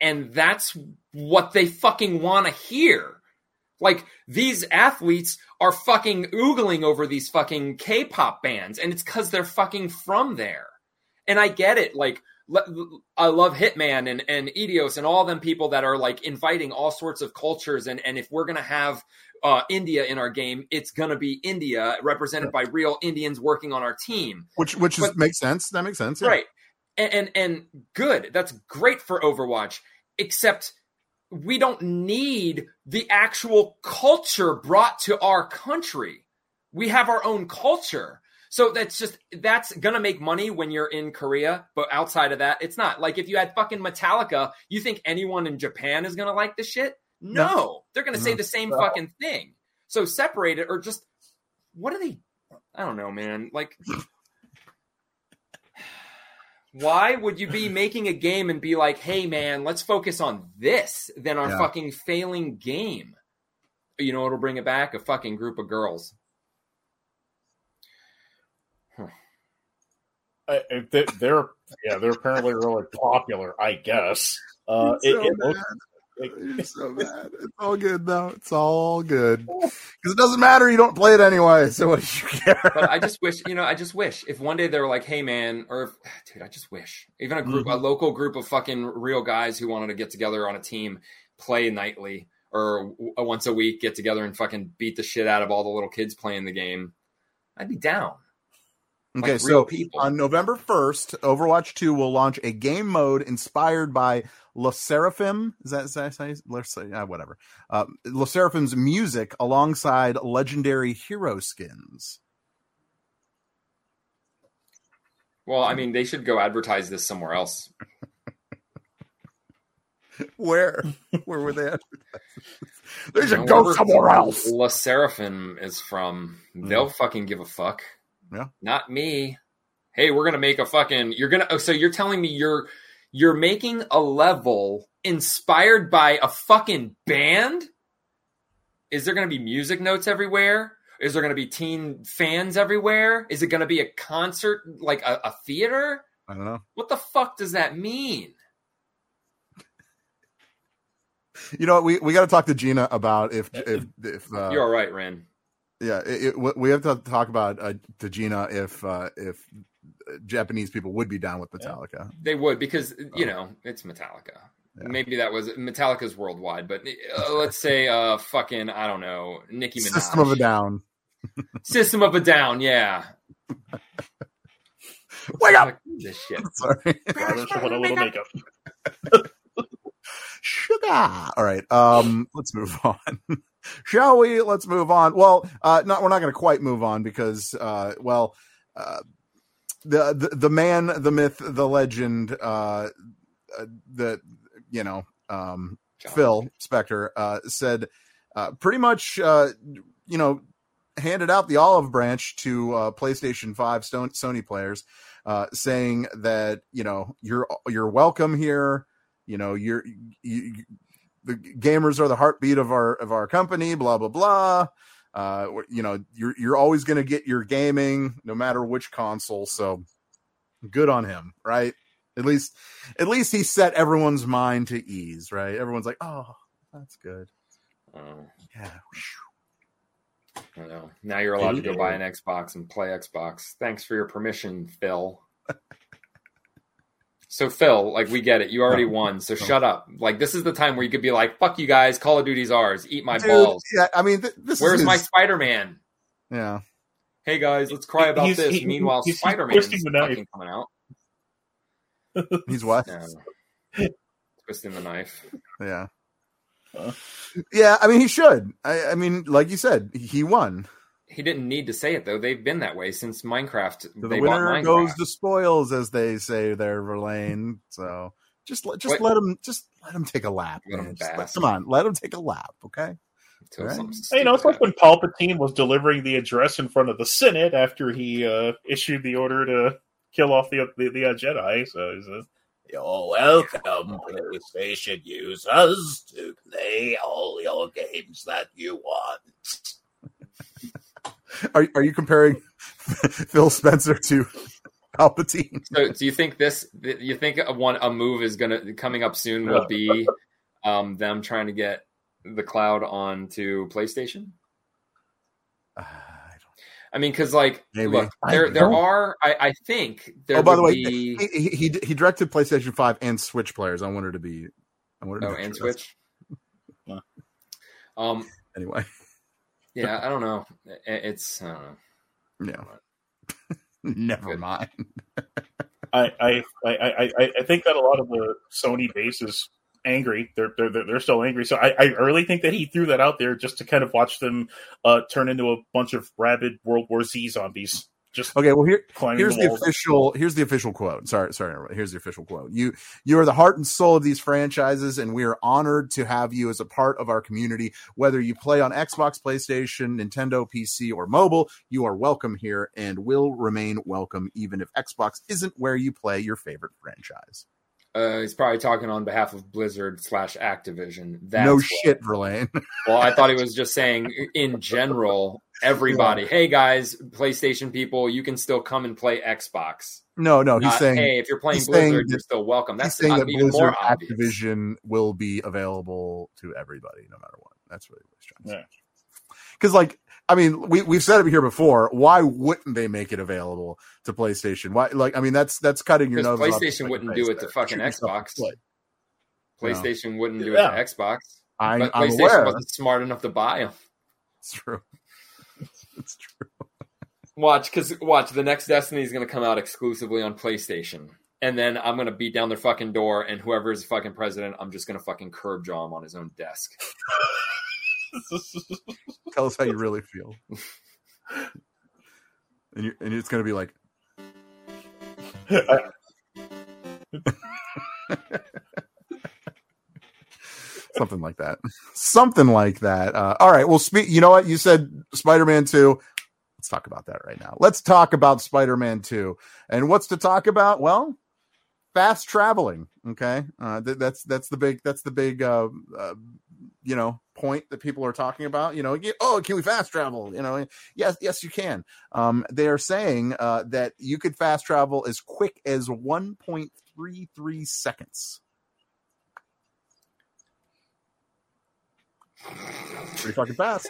and that's what they fucking want to hear. Like these athletes are fucking oogling over these fucking K-pop bands, and it's because they're fucking from there. And I get it. Like I love Hitman and and Eidos and all them people that are like inviting all sorts of cultures. And and if we're gonna have uh, India in our game, it's gonna be India represented by real Indians working on our team. Which which is, makes sense. That makes sense. yeah. Right. And, and and good. That's great for Overwatch. Except we don't need the actual culture brought to our country. We have our own culture. So that's just that's gonna make money when you're in Korea, but outside of that, it's not. Like if you had fucking Metallica, you think anyone in Japan is gonna like this shit? No, No. they're gonna say mm-hmm. the same No. fucking thing. So separate it or just what are they? I don't know, man. Like why would you be making a game and be like, hey man, let's focus on this than our Yeah. fucking failing game? You know it will bring it back? A fucking group of girls. I, I- they- they're yeah, they're apparently really popular. I guess. Uh, It's it, so it looks- bad. It's so bad. It's all good though. It's all good because it doesn't matter. You don't play it anyway. So what do you care? But I just wish, you know, I just wish if one day they were like, "Hey, man," or if, ah, dude, I just wish even a group, mm-hmm. a local group of fucking real guys who wanted to get together on a team, play nightly or w- once a week, get together and fucking beat the shit out of all the little kids playing the game. I'd be down. Okay, Like so people. on November 1st, Overwatch 2 will launch a game mode inspired by Le Sserafim. Is that, is that how you- let's say, uh, whatever. Uh, Le Sserafim's music alongside legendary hero skins. Well, I mean, they should go advertise this somewhere else. Where? Where were they at? they You should know, go somewhere else. La Seraphim is from. They'll fucking give a fuck. Yeah. Not me. Hey, we're gonna make a fucking. You're gonna. Oh, so you're telling me you're you're making a level inspired by a fucking band? Is there gonna be music notes everywhere? Is there gonna be teen fans everywhere? Is it gonna be a concert like a, a theater? I don't know. What the fuck does that mean? You know, we, we got to talk to Gina about if, if, if, uh, You're all right, Ren. Yeah, it, it, we have to talk about uh, to Gina if, uh, if Japanese people would be down with Metallica. They would because you know it's Metallica. Maybe that was Metallica's worldwide, but uh, let's say uh fucking I don't know Nicki Minaj. System of a Down. System of a Down, yeah. Wake up! This shit. Sorry. Brothers put a little makeup. Sugar. All right. Um, let's move on. Shall we? Let's move on. Well, uh, not we're not going to quite move on because, uh, well, uh, the, the the man, the myth, the legend, uh, uh the you know, um, Phil Spencer uh, said uh, pretty much, uh, you know, handed out the olive branch to uh, PlayStation Five Stone, Sony players, uh, saying that you know you're you're welcome here. You know, you're you, the gamers are the heartbeat of our of our company. Blah blah blah. Uh, you know, you're you're always going to get your gaming no matter which console. So good on him, right? At least, at least he set everyone's mind to ease, right? Everyone's like, oh, that's good. Oh, Yeah. I know. Now you're allowed to go buy an Xbox and play Xbox. Thanks for your permission, Phil. So Phil, like we get it. You already won. So shut up. Like this is the time where you could be like, "Fuck you guys. Call of Duty's ours. Eat my Dude, balls." Yeah, I mean, th- this Where's is my Spider Man? Yeah. Hey guys, let's cry about He's- this. he- Meanwhile, he's- he's Spider Man's twisting the knife. fucking coming out. He's what? Yeah. Twisting the knife. Yeah. Yeah, I mean, he should. I, I mean, like you said, he won. He didn't need to say it though. They've been that way since Minecraft. So they the bought winner Minecraft. goes to spoils, as they say there, Verlaine. So just let just Wait. let him just let him take a lap. Let him let- come on, let him take a lap, okay? Right. Hey, you know, it's like when Palpatine was delivering the address in front of the Senate after he uh, issued the order to kill off the the, the uh, Jedi. So he says, "You're welcome, PlayStation users, to play all your games that you want." Are are you comparing Phil Spencer to Palpatine? So, do you think this? You think a one a move is gonna coming up soon will be um, them trying to get the cloud onto PlayStation? I mean, because like, Maybe. look, there there are. I, I think there oh, by the way, be. he, he, he directed PlayStation Five and Switch players. I wanted to be. I wanted to Oh, and sure. Switch. Um. Anyway, Yeah, I don't know. It's. I don't know. yeah. Never mind. I I, I, I, I I think that a lot of the Sony base is angry. They're they're they're they're still angry. So I, I really think that he threw that out there just to kind of watch them uh, turn into a bunch of rabid World War Z zombies. Just Okay, well here here's the the official here's the official quote. Sorry, sorry. Here's the official quote. You you are the heart and soul of these franchises, and we are honored to have you as a part of our community. Whether you play on Xbox, PlayStation, Nintendo, PC, or mobile, you are welcome here and will remain welcome, even if Xbox isn't where you play your favorite franchise. Uh, he's probably talking on behalf of Blizzard slash Activision. That's no shit, Verlaine. Well, I thought he was just saying in general, everybody. Hey guys, PlayStation people, you can still come and play Xbox. no, no, he's Not, saying hey, if you're playing he's saying Blizzard, that- you're still welcome. he's That's saying not that even Blizzard more obvious. Activision will be available to everybody, no matter what. That's really what he's trying to say. Yeah. Because, like, I mean, we we've said it here before. Why wouldn't they make it available to PlayStation? Why, like, I mean, that's that's cutting your Because nose. PlayStation second wouldn't do it to there. fucking Shoot yourself in Xbox. the foot. PlayStation wouldn't do Yeah. it to Xbox. I'm, but I'm PlayStation aware. wasn't smart enough to buy them. It's true. It's true. Watch, because watch the next Destiny is going to come out exclusively on PlayStation, and then I'm going to beat down their fucking door, and whoever is the fucking president, I'm just going to fucking curb jaw him on his own desk. Tell us how you really feel. and you and it's gonna be like something like that. Something like that. Uh, all right. Well, speak. You know what? You said Spider-Man Two. Let's talk about that right now. Let's talk about Spider-Man Two. And what's to talk about? Well, fast traveling. Okay, uh, th- that's that's the big that's the big uh, uh, you know point that people are talking about. You know, oh, can we fast travel? You know, yes, yes, you can. Um, they are saying uh, that you could fast travel as quick as one point Pretty fucking fast.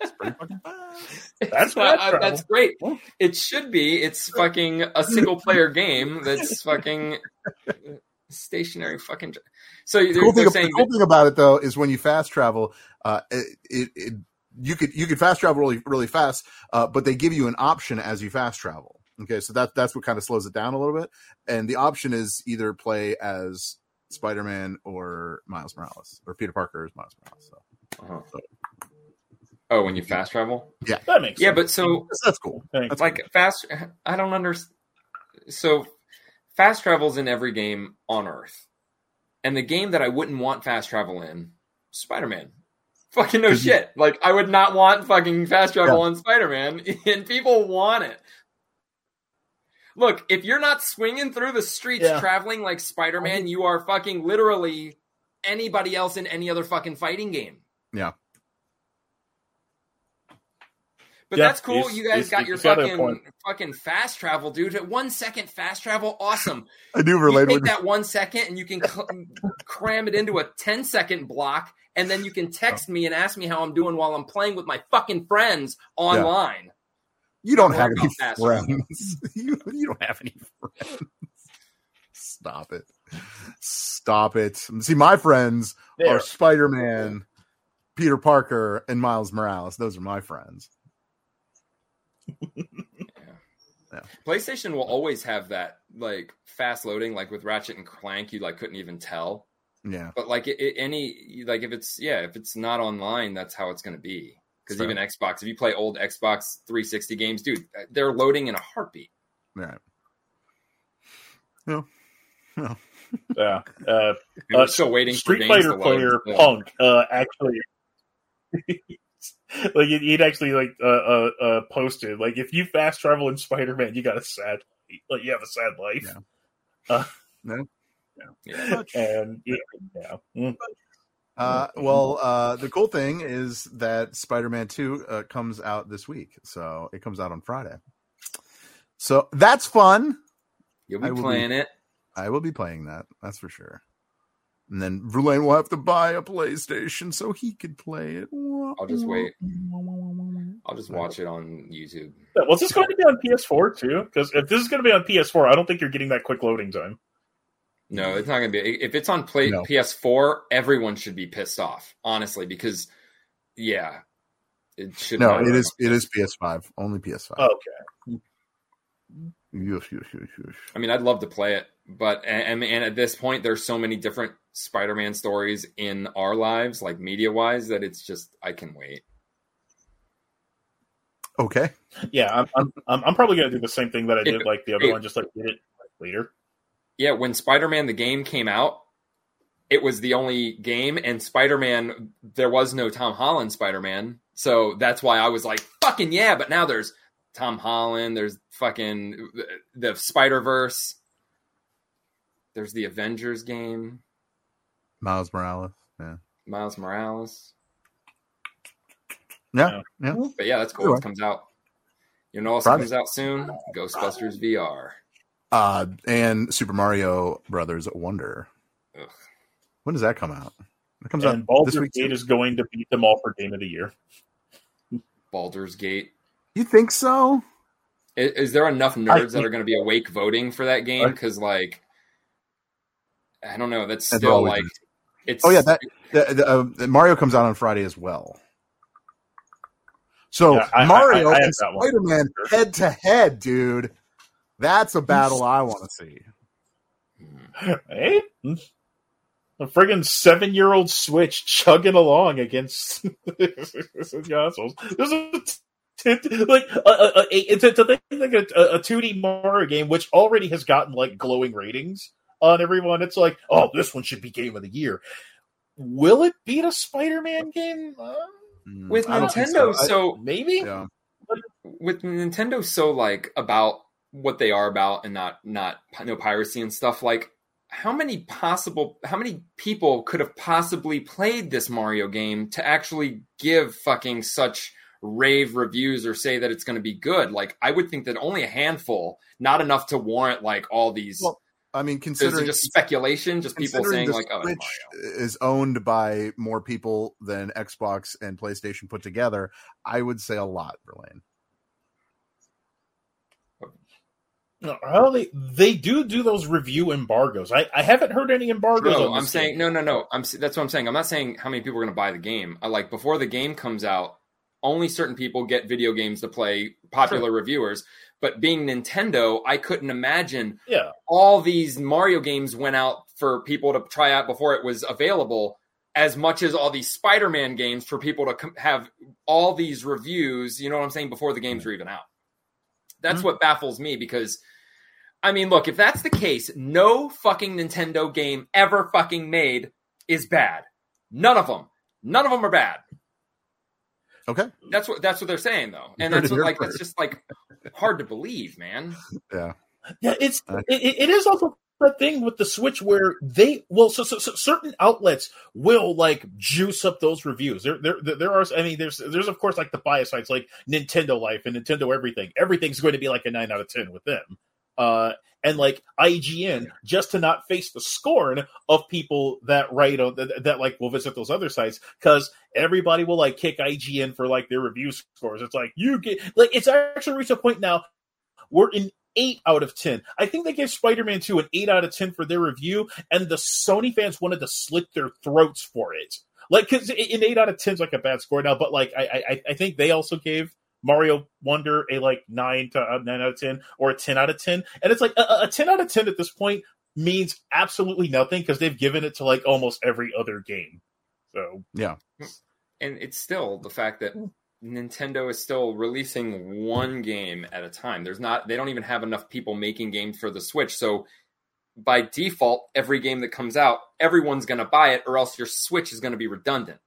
It's pretty fucking fast. That's Uh, uh, that's great. It should be. It's fucking a single player game that's fucking stationary. Fucking. So The cool, thing, the cool thing about it though is when you fast travel, uh, it, it, it you could you could fast travel really really fast, uh, but they give you an option as you fast travel. Okay, so that that's what kind of slows it down a little bit, and the option is either play as Spider Man or Miles Morales or Peter Parker as Miles Morales. So Uh-huh. Oh, when you fast travel? yeah, that makes Yeah, sense. but so that's, that's cool. Thanks. That's like fast. I don't understand. So fast travel's in every game on Earth, and the game that I wouldn't want fast travel in, Spider Man. Fucking no shit. Like I would not want fucking fast travel on Spider Man, and people want it. Look, if you're not swinging through the streets Yeah. traveling like Spider Man, you are fucking literally anybody else in any other fucking fighting game. Yeah. But Yeah, that's cool. he's- You guys he's- got your got fucking fucking fast travel, dude. At one second fast travel, awesome. I do You relate take that one second and you can cl- cram it into a 10 second block, and then you can text me and ask me how I'm doing while I'm playing with my fucking friends online. you don't Don't have any fast friends. you, you don't have any friends. Stop it. Stop it. See, my friends There. are Spider Man, Peter Parker, and Miles Morales. Those are my friends. PlayStation will always have that like fast loading, like with Ratchet and Clank, you like couldn't even tell. Yeah. But like it, it- any like if it's yeah, if it's not online, that's how it's going to be. Because even Xbox, if you play old Xbox 360 games, dude, they're loading in a heartbeat. Right. No. No. yeah. Uh, Uh, still waiting for Street games Fighter to load. player Yeah. Punk uh, actually, like he'd he'd actually like uh, uh, uh, posted like if you fast travel in Spider Man, you got a sad like you have a sad life. Yeah. Uh, No. Yeah. and yeah, yeah. Mm. Uh, well, uh, the cool thing is that Spider Man 2 uh, comes out this week. So it comes out on Friday. So that's fun. You'll I be will be- playing it. I will be playing that. That's for sure. And then Verlaine will have to buy a PlayStation so he could play it. I'll just wait. I'll just watch it on YouTube. Yeah, Was this going to be on PS4 too? Because if this is going to be on PS4, I don't think you're getting that quick loading time. No, it's not going to be. If it's on play No. PS4, everyone should be pissed off, honestly, because yeah, it should. No, not it run is on it is PS5. Only PS5. Okay. Yes, yes, yes, yes. I mean, I'd love to play it, but and, and at this point, there's so many different Spider-Man stories in our lives, like media-wise, that it's just I can wait. Okay. Yeah, I'm I'm, I'm, I'm probably going to do the same thing that I did It- like the other it- one, just like get it later. Yeah, when Spider-Man the game came out, it was the only game, and Spider-Man there was no Tom Holland Spider-Man, so that's why I was like, "Fucking yeah!" But now there's Tom Holland, there's fucking the Spider Verse. There's the Avengers game. Miles Morales. Yeah. Miles Morales. Yeah. Yeah. But yeah, that's cool. Anyway. It comes out. You know, what also Friday. comes out soon. Ghostbusters VR. Uh, and Super Mario Brothers Wonder. Ugh. When does that come out? It comes And out Baldur's this. Gate too. is going to beat them all for game of the year. Baldur's Gate. You think so? I- Is, there enough nerds that are going to be awake voting for that game? Because like, I don't know. That's That's still like, is. It's Oh yeah, that the, the, uh, Mario comes out on Friday as well. So Yeah, I- Mario I- I and. Spider Man head to head, dude. That's a battle I want to see. Hey, a friggin' seven-year-old Switch chugging along against consoles. This is like a, a, a, it's a, it's a thing like a, a 2D Mario game, which already has gotten like glowing ratings on everyone. It's like, oh, this one should be game of the year. Will it beat a Spider-Man game? Uh, with I don't think Nintendo. I- So, maybe. yeah. with Nintendo, so like about what they are about and not not no piracy and stuff. Like, how many possible, how many people could have possibly played this Mario game to actually give fucking such rave reviews or say that it's going to be good? Like, I would think that only a handful, not enough to warrant like all these. Well, I mean, is it considering just speculation? Just people saying the like, "Oh, it's Switch Mario." is owned by more people than Xbox and PlayStation put together, I would say a lot, Verlaine. Well, they they do do those review embargoes. I, I haven't heard any embargoes. No, I'm saying game. no, no, no. I'm s- that's what I'm saying. I'm not saying how many people are going to buy the game. I like before the game comes out, only certain people get video games to play. Popular reviewers, but being Nintendo, I couldn't imagine Yeah, all these Mario games went out for people to try out before it was available. As much as all these Spider-Man games for people to com- have all these reviews, you know what I'm saying, before the games mm-hmm. are even out. That's mm-hmm. what baffles me because I mean, look, if that's the case, no fucking Nintendo game ever fucking made is bad. None of them. None of them are bad. Okay. That's what that's what they're saying though. And Heard that's what, here like that's just like hard to believe, man. Yeah. yeah. It's Uh, it, it is also that thing with the Switch where they well, so, so, so certain outlets will like juice up those reviews. There, there, there- there are. I mean, there's there's of course like the bias sites like Nintendo Life and Nintendo Everything. Everything's going to be like a nine out of ten with them. Uh, and like IGN, just to not face the scorn of people that write on that, that like will visit those other sites because everybody will like kick IGN for like their review scores. It's like you get like it's actually reached a point now we're in eight out of ten. I think they gave Spider-Man 2 an eight out of ten for their review, and the Sony fans wanted to slit their throats for it. Like, because an eight out of ten is like a bad score now, but like I, I, I think they also gave Mario Wonder a like nine to uh, nine out of ten or a ten out of ten, and it's like a, a ten out of ten at this point means absolutely nothing because they've given it to like almost every other game. So Yeah. And it's still the fact that Nintendo is still releasing one game at a time. There's not they don't even have enough people making games for the Switch. So by default, every game that comes out, everyone's going to buy it or else your Switch is going to be redundant.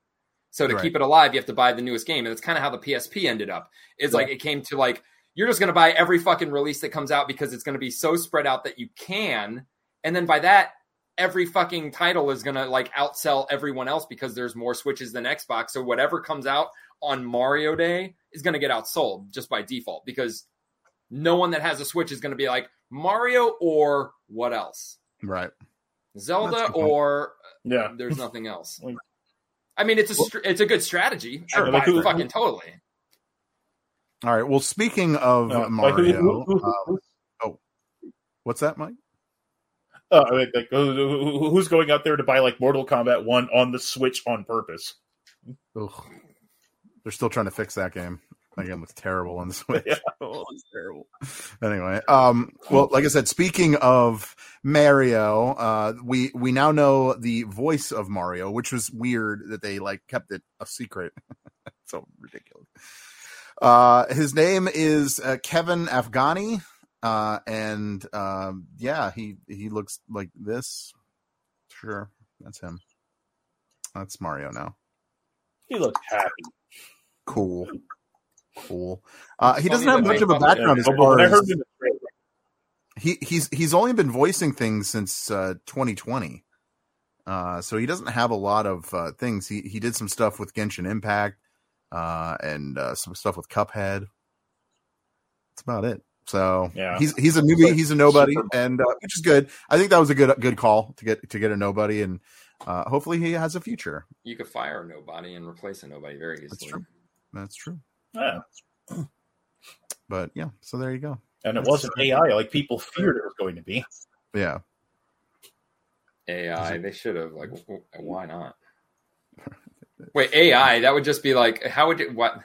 So to Right. keep it alive, you have to buy the newest game. And that's kind of how the PSP ended up. It's like it came to like you're just going to buy every fucking release that comes out because it's going to be so spread out that you can. And then by that, every fucking title is going to like outsell everyone else because there's more Switches than Xbox. So whatever comes out on Mario Day is going to get outsold just by default because no one that has a Switch is going to be like Mario or what else? Right. Zelda good point. or uh, yeah, there's nothing else. Like- I mean, it's a str- it's a good strategy. Sure, I like buy who- fucking totally. All right. Well, speaking of Uh, like, Mario, who- who- who- um, oh, what's that, Mike? uh, like, like who- who- who's going out there to buy like Mortal Kombat One on the Switch on purpose? Ugh. They're still trying to fix that game. Game was terrible on the Switch. Yeah. Oh, it's terrible. Anyway, um, well, like I said, speaking of Mario, uh, we we now know the voice of Mario, which was weird that they like kept it a secret. so ridiculous. Uh, his name is uh, Kevin Afghani, uh, and um, yeah, he he looks like this. Sure, that's him. That's Mario now. He looks happy. Cool. Cool. Uh, he doesn't have much of a background as far as heard him in the trailer, he he's he's only been voicing things since uh, 2020. Uh, so he doesn't have a lot of uh, things. He he did some stuff with Genshin Impact, uh, and uh, some stuff with Cuphead. That's about it. So Yeah. he's he's a newbie, he's a nobody, and uh, which is good. I think that was a good good call to get to get a nobody, and uh, hopefully he has a future. You could fire a nobody and replace a nobody very easily. That's true. That's true. Yeah. But yeah, so there you go. And it wasn't AI like people feared it was going to be. Yeah. AI, they should have like, why not? Wait, AI, that would just be like, how would it? What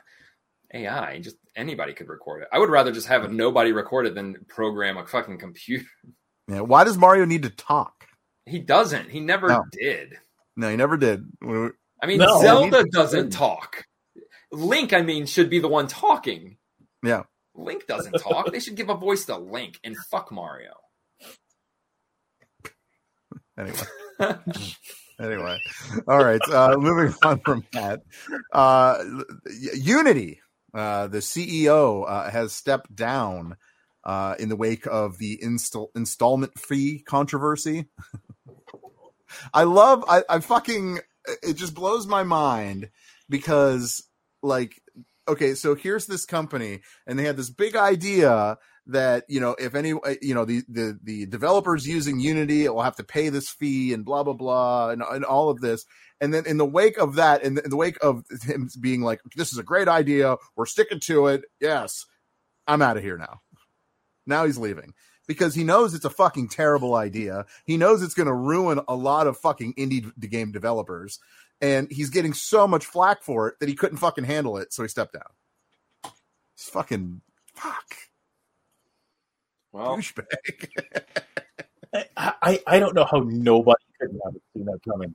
AI? Just anybody could record it. I would rather just have a nobody record it than program a fucking computer. Yeah. Why does Mario need to talk? He doesn't. He never No. did. No, he never did. I mean, No. Zelda doesn't talk. Link, I mean, should be the one talking. Yeah. Link doesn't talk. they should give a voice to Link and fuck Mario. Anyway. anyway. All right. Uh, moving on from that. Uh, Unity, uh, the CEO, uh, has stepped down uh, in the wake of the install- installment fee controversy. I love, I, I fucking, it just blows my mind because, like, okay, so here's this company, and they had this big idea that you know if any uh, you know the the the developers using unity it will have to pay this fee and blah blah blah and, and all of this. And then in the wake of that in the, in the wake of him being like this is a great idea we're sticking to it yes i'm out of here now. Now he's leaving. Because he knows it's a fucking terrible idea. He knows it's going to ruin a lot of fucking indie game developers and he's getting so much flack for it that he couldn't fucking handle it so he stepped down it's fucking fuck Well, douchebag I, I, I don't know how nobody could have seen that coming.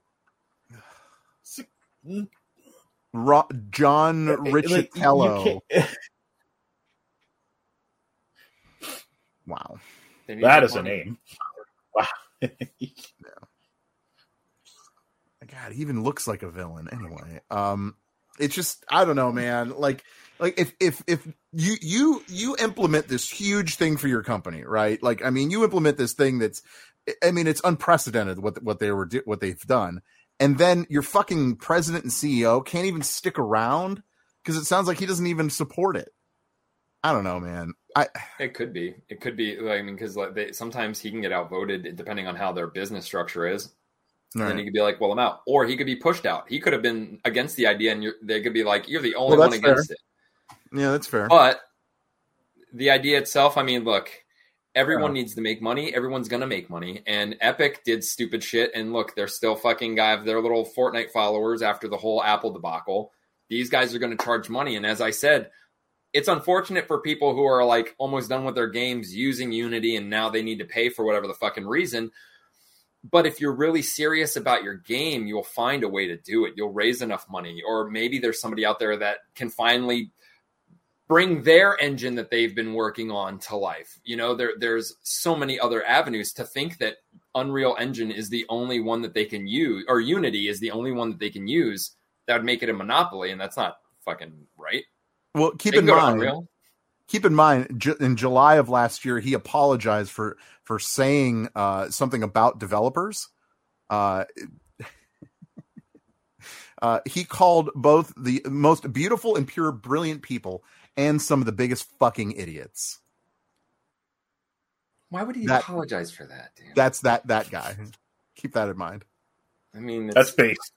Ro- John Like, you Riccitiello. can't- wow. they need that some is a name. Wow. God, he even looks like a villain anyway. Um it's just I don't know, man. Like like if if if you you you implement this huge thing for your company, right? Like I mean, you implement this thing that's I mean, it's unprecedented what what they were what they've done. And then your fucking president and CEO can't even stick around because it sounds like he doesn't even support it. I don't know, man. I It could be. It could be. I mean, because like they, sometimes he can get outvoted depending on how their business structure is. And then he could be like, "Well, I'm out," or he could be pushed out. He could have been against the idea, and you're, they could be like, "You're the only Well, one that's fair. against it." yeah, that's fair. But the idea itself, I mean, look, everyone uh-huh. needs to make money. Everyone's gonna make money, and Epic did stupid shit. And look, they're still fucking guy. of Their little Fortnite followers after the whole Apple debacle. These guys are gonna charge money, and as I said. It's unfortunate for people who are like almost done with their games using Unity and now they need to pay for whatever the fucking reason. But if you're really serious about your game, you'll find a way to do it. You'll raise enough money, or maybe there's somebody out there that can finally bring their engine that they've been working on to life. You know, there there's so many other avenues to think that Unreal Engine is the only one that they can use, or Unity is the only one that they can use. That would make it a monopoly, and that's not fucking right. Well, keep They in can go to mind, keep in mind, in July of last year, he apologized for for saying uh, something about developers. Uh, uh, he called both the most beautiful and pure, brilliant people and some of the biggest fucking idiots. Why would he That- apologize for that? Dude? That's that that guy. Keep that in mind. I mean, it's, That's based.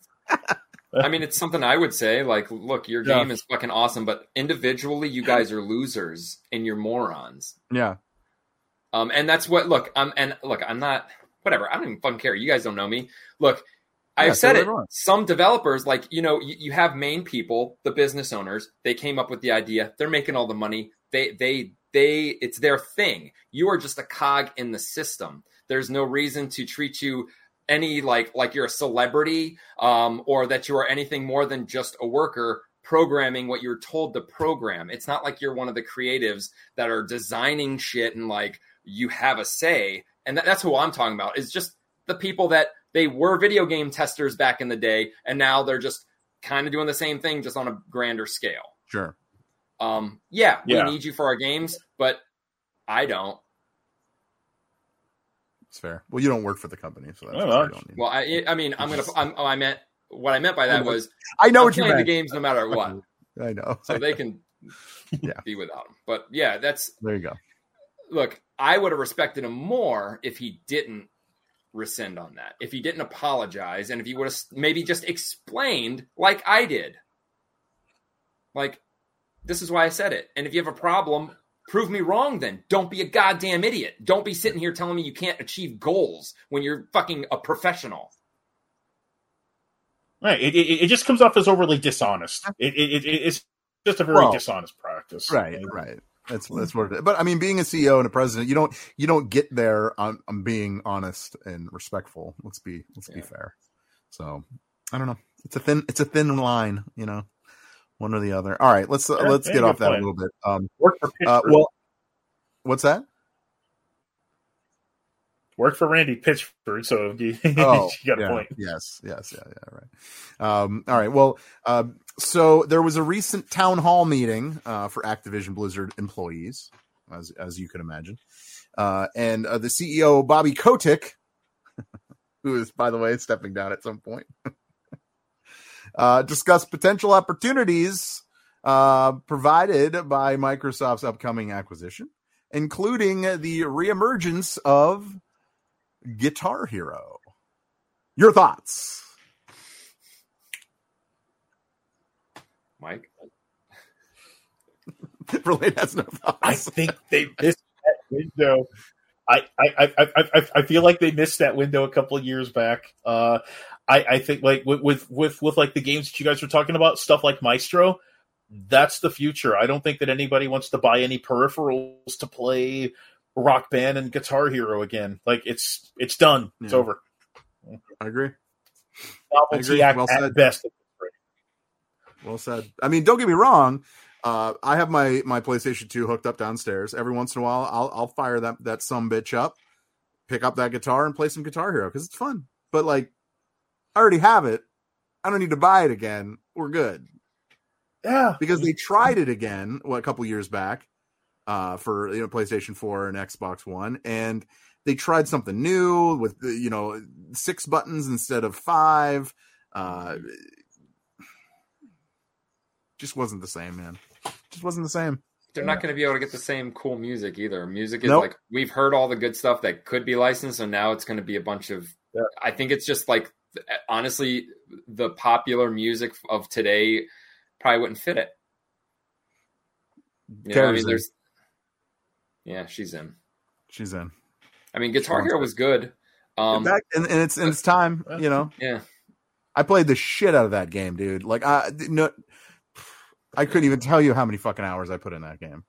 I mean, it's something I would say. Like, look, your Yeah. game is fucking awesome, but individually, you guys are losers and you're morons. Yeah, Um, and that's what. Look, I'm and look, I'm not. Whatever. I don't even fucking care. You guys don't know me. Look, I've said it. Some developers, like you know, you, you have main people, the business owners. They came up with the idea. They're making all the money. They they they. It's their thing. You are just a cog in the system. There's no reason to treat you any like like you're a celebrity um, or that you are anything more than just a worker programming what you're told to program. It's not like you're one of the creatives that are designing shit and like you have a say. And that, that's who I'm talking about. Is just the people that they were video game testers back in the day, and now they're just kind of doing the same thing, just on a grander scale. sure. Um, yeah, Yeah. we need you for our games, but I don't. It's fair. Well, you don't work for the company, so that's why you don't need. Well, I, I mean, I'm gonna. I'm, oh, I meant what I meant by that was I know I'm what you playing meant. the games no matter what, I know. so they can Yeah. be without them. But yeah, that's There you go. look. I would have respected him more if he didn't rescind on that. If he didn't apologize, and if he would have maybe just explained like I did. Like, this is why I said it. And if you have a problem, prove me wrong. Then don't be a goddamn idiot. Don't be sitting here telling me you can't achieve goals when you're fucking a professional. Right. It, it, it just comes off as overly dishonest. Uh-huh. It, it, it it's just a very Well, dishonest practice. Right, right. That's that's what it is. But I mean, being a CEO and a president, you don't you don't get there on, on being honest and respectful. Let's be let's be fair. So I don't know. It's a thin it's a thin line, you know, one or the other. All right, let's uh, Yeah, let's get off that a little bit. Um, uh, well, what's that? Work for Randy Pitchford, so you, Oh, you got a point. Yes, yes, yeah, yeah, right. Um, all right. Well, um, so there was a recent town hall meeting uh, for Activision Blizzard employees, as as you can imagine, uh, and uh, the CEO Bobby Kotick, who is by the way stepping down at some point, uh, discussed potential opportunities uh, provided by Microsoft's upcoming acquisition, including the reemergence of Guitar Hero. Your thoughts? Mike, Relate has no thoughts. I think they missed that window. I, I, I, I, I feel like they missed that window a couple of years back. Uh, I, I think like with, with with with like the games that you guys were talking about, stuff like Maestro, that's the future. I don't think that anybody wants to buy any peripherals to play Rock Band and Guitar Hero again. Like it's it's done. It's over. I agree. Novelty agree. act Well at said. best. Well said. I mean, don't get me wrong. Uh, I have my my PlayStation 2 hooked up downstairs. Every once in a while, I'll I'll fire that that some bitch up, pick up that guitar, and play some Guitar Hero because it's fun. But like, I already have it. I don't need to buy it again. We're good Yeah. because they tried it again what a couple years back uh, for you know PlayStation 4 and Xbox One, and they tried something new with you know six buttons instead of five. Uh, just wasn't the same, man. Just wasn't the same. they're not going to be able to get the same cool music either. Music is Nope. like we've heard all the good stuff that could be licensed, and now it's going to be a bunch of. Yeah. I think it's just like honestly, the popular music of today probably wouldn't fit it. You know, I mean, there's. Yeah, she's in. She's in. I mean, Guitar Hero was good. Um, Back, and, and it's and it's time, you know. yeah, I played the shit out of that game, dude. Like I no, I couldn't even tell you how many fucking hours I put in that game.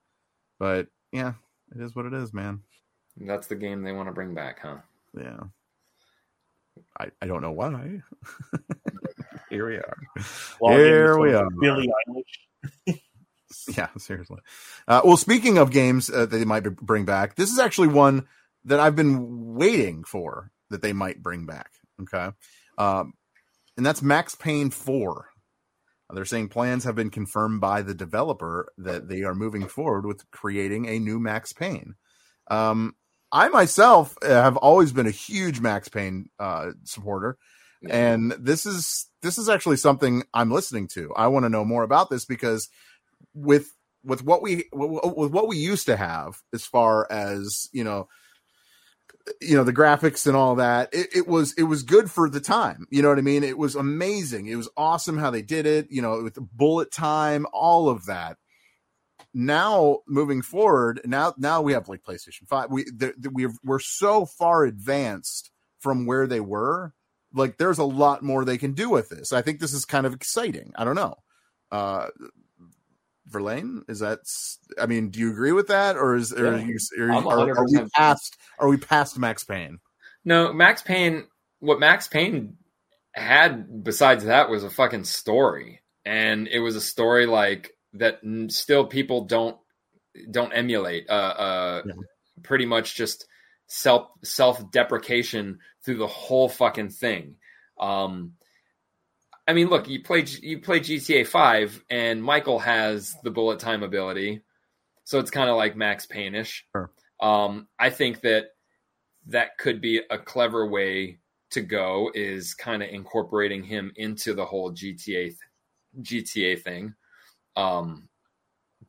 But yeah, it is what it is, man. that's the game they want to bring back, huh? Yeah. I, I don't know why. Here we are. Log Here we are. Billie Eilish. Yeah, seriously. Uh, well, speaking of games uh, that they might bring back, this is actually one that I've been waiting for that they might bring back. Okay. Um, and that's Max Payne 4. They're saying plans have been confirmed by the developer that they are moving forward with creating a new Max Payne. Um, I myself uh, have always been a huge Max Payne uh, supporter, and this is this is actually something I'm listening to. I want to know more about this because with with what we with what we used to have as far as you know you know the graphics and all that it, it was it was good for the time. You know what i mean? It was amazing. It was awesome how they did it you know with bullet time all of that. Now moving forward now now we have like playstation 5 we the, the, we're we're so far advanced from where they were. Like there's a lot more they can do with this. I think this is kind of exciting. I don't know. Uh Verlaine, is that? I mean, do you agree with that, or is are, Yeah. are, you- are, are we past? Are we past Max Payne? No, Max Payne. What Max Payne had besides that was a fucking story, and it was a story like that. Still, people don't don't emulate. Uh, uh, Yeah. pretty much just self self deprecation through the whole fucking thing. Um, I mean, look, you play you play GTA Five, and Michael has the bullet time ability, so it's kind of like Max Payne-ish. Sure. Um, I think that that could be a clever way to go is kind of incorporating him into the whole GTA GTA thing. Um,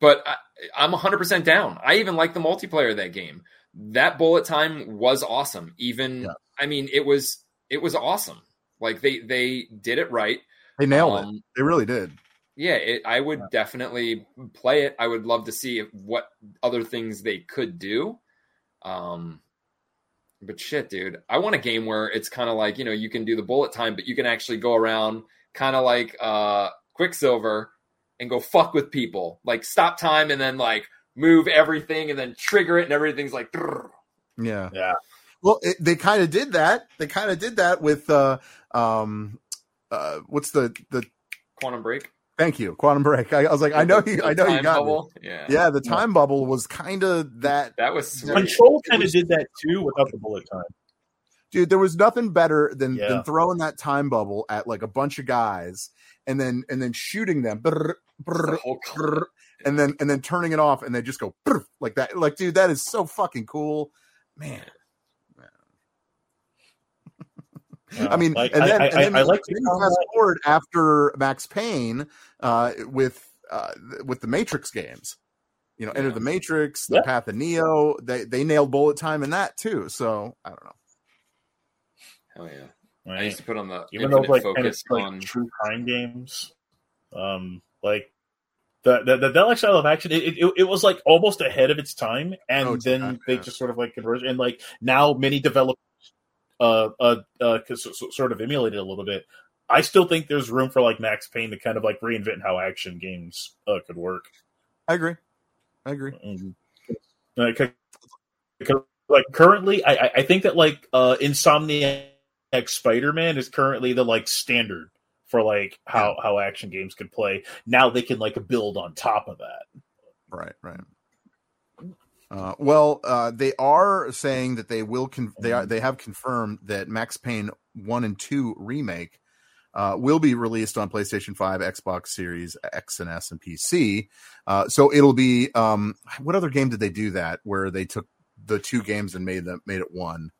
but I, I'm 100% down. I even like the multiplayer of that game. That bullet time was awesome. Even Yeah. I mean, it was it was awesome. Like they they did it right. They nailed it. Um, They really did. Yeah, it, I would definitely play it. I would love to see what other things they could do. Um, but shit, dude, I want a game where it's kind of like you know you can do the bullet time, but you can actually go around kind of like uh, Quicksilver and go fuck with people, like stop time and then like move everything and then trigger it and everything's like. "Drrr." Yeah. Yeah. Well, it, they kind of did that. They kind of did that with uh um uh what's the the Quantum Break. thank you quantum break. I, I was like, I know you, I know you got bubble. me. Yeah, Yeah, the time bubble was kind of that. that was sweet. Control kind of did that too without the bullet time. dude there was nothing better than Yeah. than throwing that time bubble at like a bunch of guys and then and then shooting them The whole brrr, and then and then turning it off and they just go like that like dude that is so fucking cool man I mean, Like, and then, I- and then I- I you- like then the fast forward after Max Payne uh, with uh, with the Matrix games. You know, Enter the Matrix, The Yeah. Path of Neo. They they nailed bullet time in that too. So I don't know. Hell yeah! I used to put on the even though infinite like kind of focus like true crime games, um, like the the, the Deluxe style of action, it, it, it was like almost ahead of its time, and Oh, then not, they yeah. just sort of like converged, and like now many developers uh uh uh cause, so- so- sort of emulated a little bit. I still think there's room for like Max Payne to kind of like reinvent how action games uh, could work. I agree. I agree. Mm. Like, c- c- like currently, I I- I think that like uh Insomniac Spider Man is currently the like standard for like how how action games could play. Now they can like build on top of that. Right, right. Uh, well, uh, they are saying that they will. Con- they are. They have confirmed that Max Payne one and two remake uh, will be released on PlayStation Five, Xbox Series X and S, and PC. Uh, so it'll be. Um, what other game did they do that where they took the two games and made them made it one?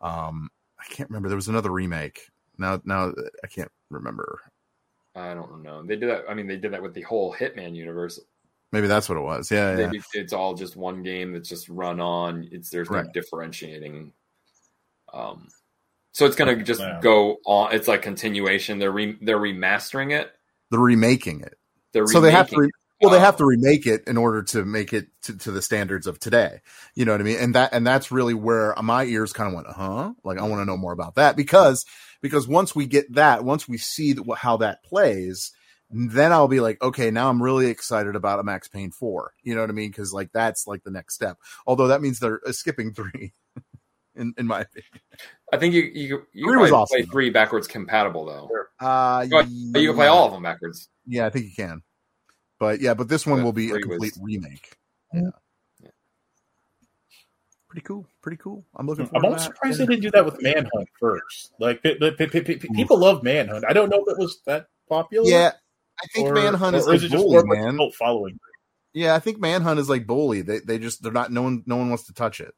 Um, I can't remember. There was another remake. Now, now I can't remember. I don't know. They did that. I mean, they did that with the whole Hitman universe. Maybe that's what it was. Yeah, yeah. It's all just one game that's just run on. It's there's no Right. differentiating. Um, so it's gonna just Yeah. go on. It's like continuation. They're re, they're remastering it. They're remaking it. They're so they have to re- well they Oh. have to remake it in order to make it to, to the standards of today you know what i mean and that and that's really where my ears kind of went huh like i want to know more about that because because once we get that once we see that, how that plays then i'll be like okay now i'm really excited about a max payne 4 you know what i mean because like that's like the next step although that means they're uh, skipping three in in my opinion I think you you you Three can was probably awesome, play though. three backwards compatible though. uh But you can play all of them backwards. yeah i think you can but yeah but this one But will be a complete was- remake yeah pretty cool pretty cool i'm looking I'm forward almost to that. surprised they didn't do that with Manhunt first. Like pe- pe- pe- pe- pe- people love Manhunt. I don't know if it was that popular. Yeah, I think or- Manhunt is or like it just bully, more of like a man. cult following? Yeah, I think Manhunt is like bully. They they just they're not no one no one wants to touch it.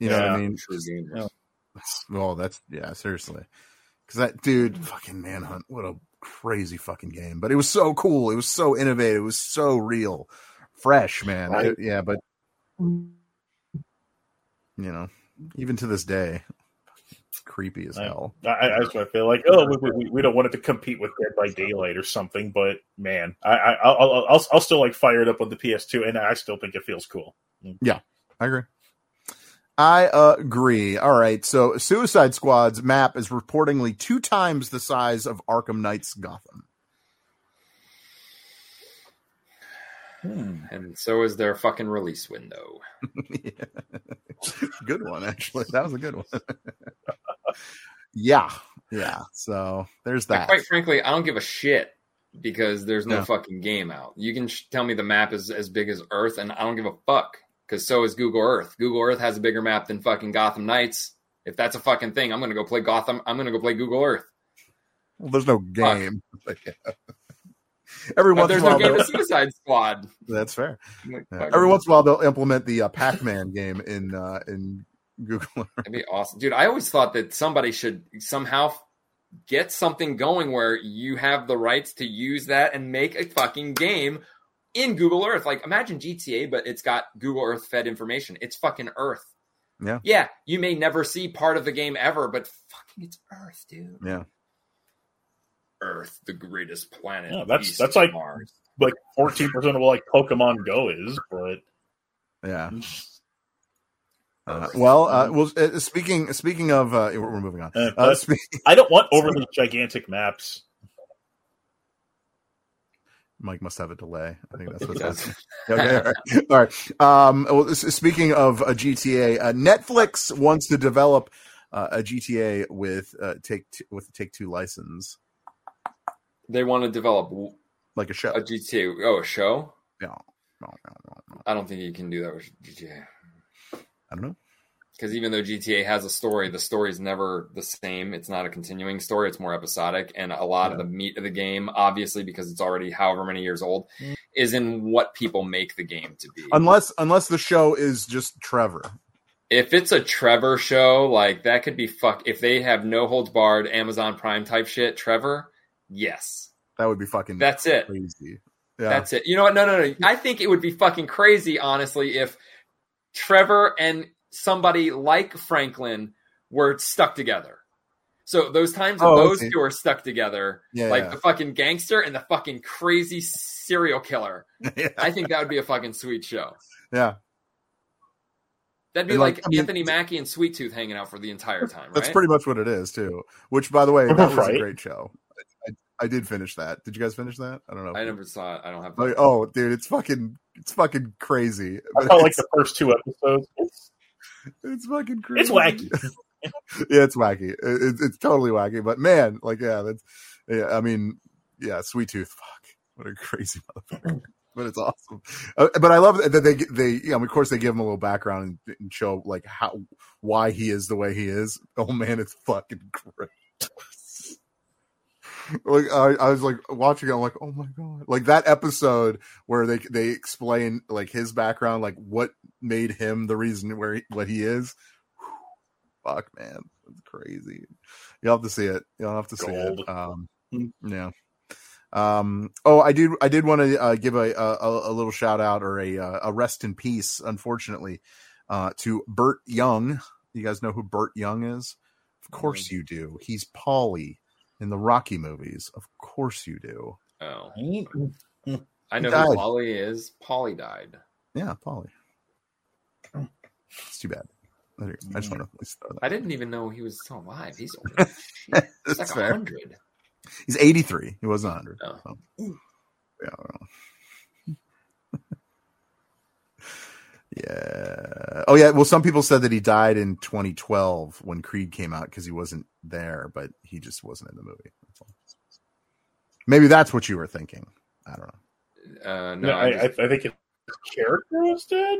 You know what I mean? True gamers. Yeah. That's- Well, that's yeah, seriously. Because that dude, fucking Manhunt, what a crazy fucking game. But it was so cool. It was so innovative. It was so real, fresh, man. Right. It- yeah, but you know, even to this day, it's creepy as hell. I, I just I feel like oh we, we, we don't want it to compete with Dead by Daylight or something, but man, I, I I'll, I'll I'll I'll still like fire it up on the PS2, and I still think it feels cool. Mm. Yeah, I agree. I agree. All right. So Suicide Squad's map is reportedly two times the size of Arkham Knight's Gotham. Hmm. And so is their fucking release window. good one, actually. That was a good one. yeah. Yeah. So there's And that. quite frankly, I don't give a shit because there's no fucking game out. You can sh- tell me the map is as big as Earth, and I don't give a fuck because so is Google Earth. Google Earth has a bigger map than fucking Gotham Knights. If that's a fucking thing, I'm gonna go play Gotham. I'm gonna go play Google Earth. Well, there's no game. But, yeah. Every once in there's a while, no game of Suicide Squad. that's fair. Like, Yeah. Every once in a while, they'll implement the uh, Pac-Man game in uh, in Google Earth. That'd be awesome, dude. I always thought that somebody should somehow get something going where you have the rights to use that and make a fucking game in Google Earth. Like imagine GTA, but it's got Google Earth fed information. It's fucking Earth. Yeah. Yeah, you may never see part of the game ever, but fucking it's Earth, dude. Yeah. Earth, the greatest planet. Yeah, that's that's like Mars. like fourteen percent of what like Pokemon Go is, but Yeah. Uh, well, uh, well. Uh, speaking speaking of, uh, we're moving on. Uh, Uh, spe- I don't want overly gigantic maps. Mike must have a delay. I think that's He what's does. happening. Okay, all right. All right. Um, well, speaking of a GTA, uh, Netflix wants to develop uh, a GTA with uh, take two, with Take Two license, They want to develop like a show. a GTA. Oh, a show? No, no, no, no, no. I don't think you can do that with GTA. I don't know. because even though GTA has a story, the story is never the same. It's not a continuing story; it's more episodic, and a lot of the meat of the game, obviously, because it's already however many years old, Mm. is in what people make the game to be. Unless unless the show is just Trevor. if it's a Trevor show, like that could be fuck. If they have no holds barred Amazon Prime type shit, Trevor, yes, That would be fucking. that's it. crazy. Yeah. That's it. You know what? No, no, no. I think it would be fucking crazy, honestly, if Trevor and somebody like Franklin were stuck together. So those times that Oh, those okay. two are stuck together, Yeah, like yeah. the fucking gangster and the fucking crazy serial killer, yeah. I think that would be a fucking sweet show. yeah. That'd be And, like, like, I mean- Anthony Mackie and Sweet Tooth hanging out for the entire time, right? That's pretty much what it is too. Which, by the way, that was a great show. I, I did finish that. Did you guys finish that? I don't know. I never saw it. I don't have. Like, oh, dude, it's fucking, it's fucking crazy. I But felt like the first two episodes. It's, it's fucking crazy. it's wacky. yeah, it's wacky. It, it's it's totally wacky. But man, like, yeah, that's, yeah. I mean, yeah, Sweet Tooth. Fuck, what a crazy motherfucker. But it's awesome. Uh, but I love that they they you know of course they give him a little background and, and show like how why he is the way he is. Oh man, it's fucking great. Like I, I was like watching it, I'm like, oh my god. Like that episode where they they explain like his background, like what made him the reason where he, what he is. Fuck man, it's crazy. You'll have to see it. You'll have to see Gold. it. Um Hmm. yeah. Um oh I did I did want to uh, give a, a a little shout out or a uh, a rest in peace unfortunately uh to Burt Young. You guys know who Burt Young is? Of course you do. He's Paulie in the Rocky movies. Of course you do. Oh, I know died. who Paulie is. Paulie died. Yeah, Paulie. Oh. It's too bad. There you go. I just want to at throw that. I didn't even know he was still alive. He's old. He's That's like fair. hundred. He's 83. He wasn't 100. Oh. so. Yeah. I don't know. Yeah. Oh, yeah. Well, some people said that he died in 2012 when Creed came out because he wasn't there, but he just wasn't in the movie. That's all. Maybe that's what you were thinking. I don't know. Uh, no, No, I I, just- I, I think his character was dead.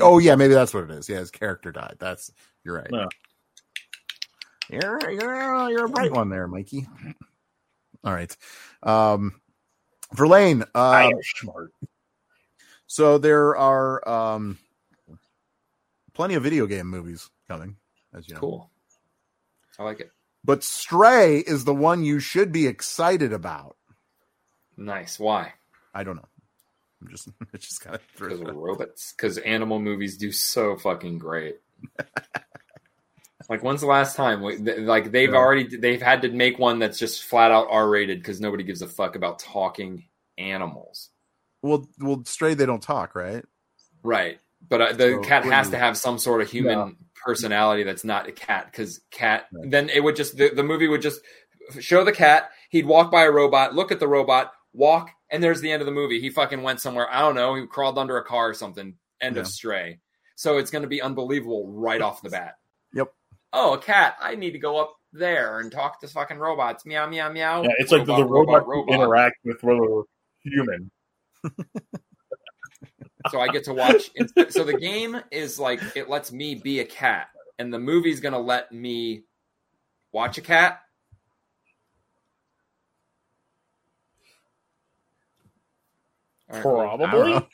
Oh, yeah. Maybe that's what it is. Yeah. His character died. That's, you're right. No. You're, you're, you're a bright one there, Mikey. All right. Um, Verlaine, I uh, am smart. So there are um, plenty of video game movies coming, as you know. cool. I like it. But Stray is the one you should be excited about. Nice. Why? I don't know. I'm just, it's just kind of Because robots. Because animal movies do so fucking great. like, when's the last time? Like, they've Yeah. already they've had to make one that's just flat out R rated because nobody gives a fuck about talking animals. Well, well, Stray they don't talk, right? Right. But uh, the So, cat has do to have some sort of human Yeah. personality that's not a cat because cat Right. then it would just the, the movie would just show the cat he'd walk by a robot look at the robot walk and there's the end of the movie he fucking went somewhere i don't know he crawled under a car or something end Yeah. of stray so it's going to be unbelievable right off the bat Yep. oh a cat i need to go up there and talk to fucking robots meow meow meow Yeah, it's like the, the robot, interact with the human. So I get to watch. so the game is like it lets me be a cat, and the movie's gonna let me watch a cat. All right, well, I don't Probably. know.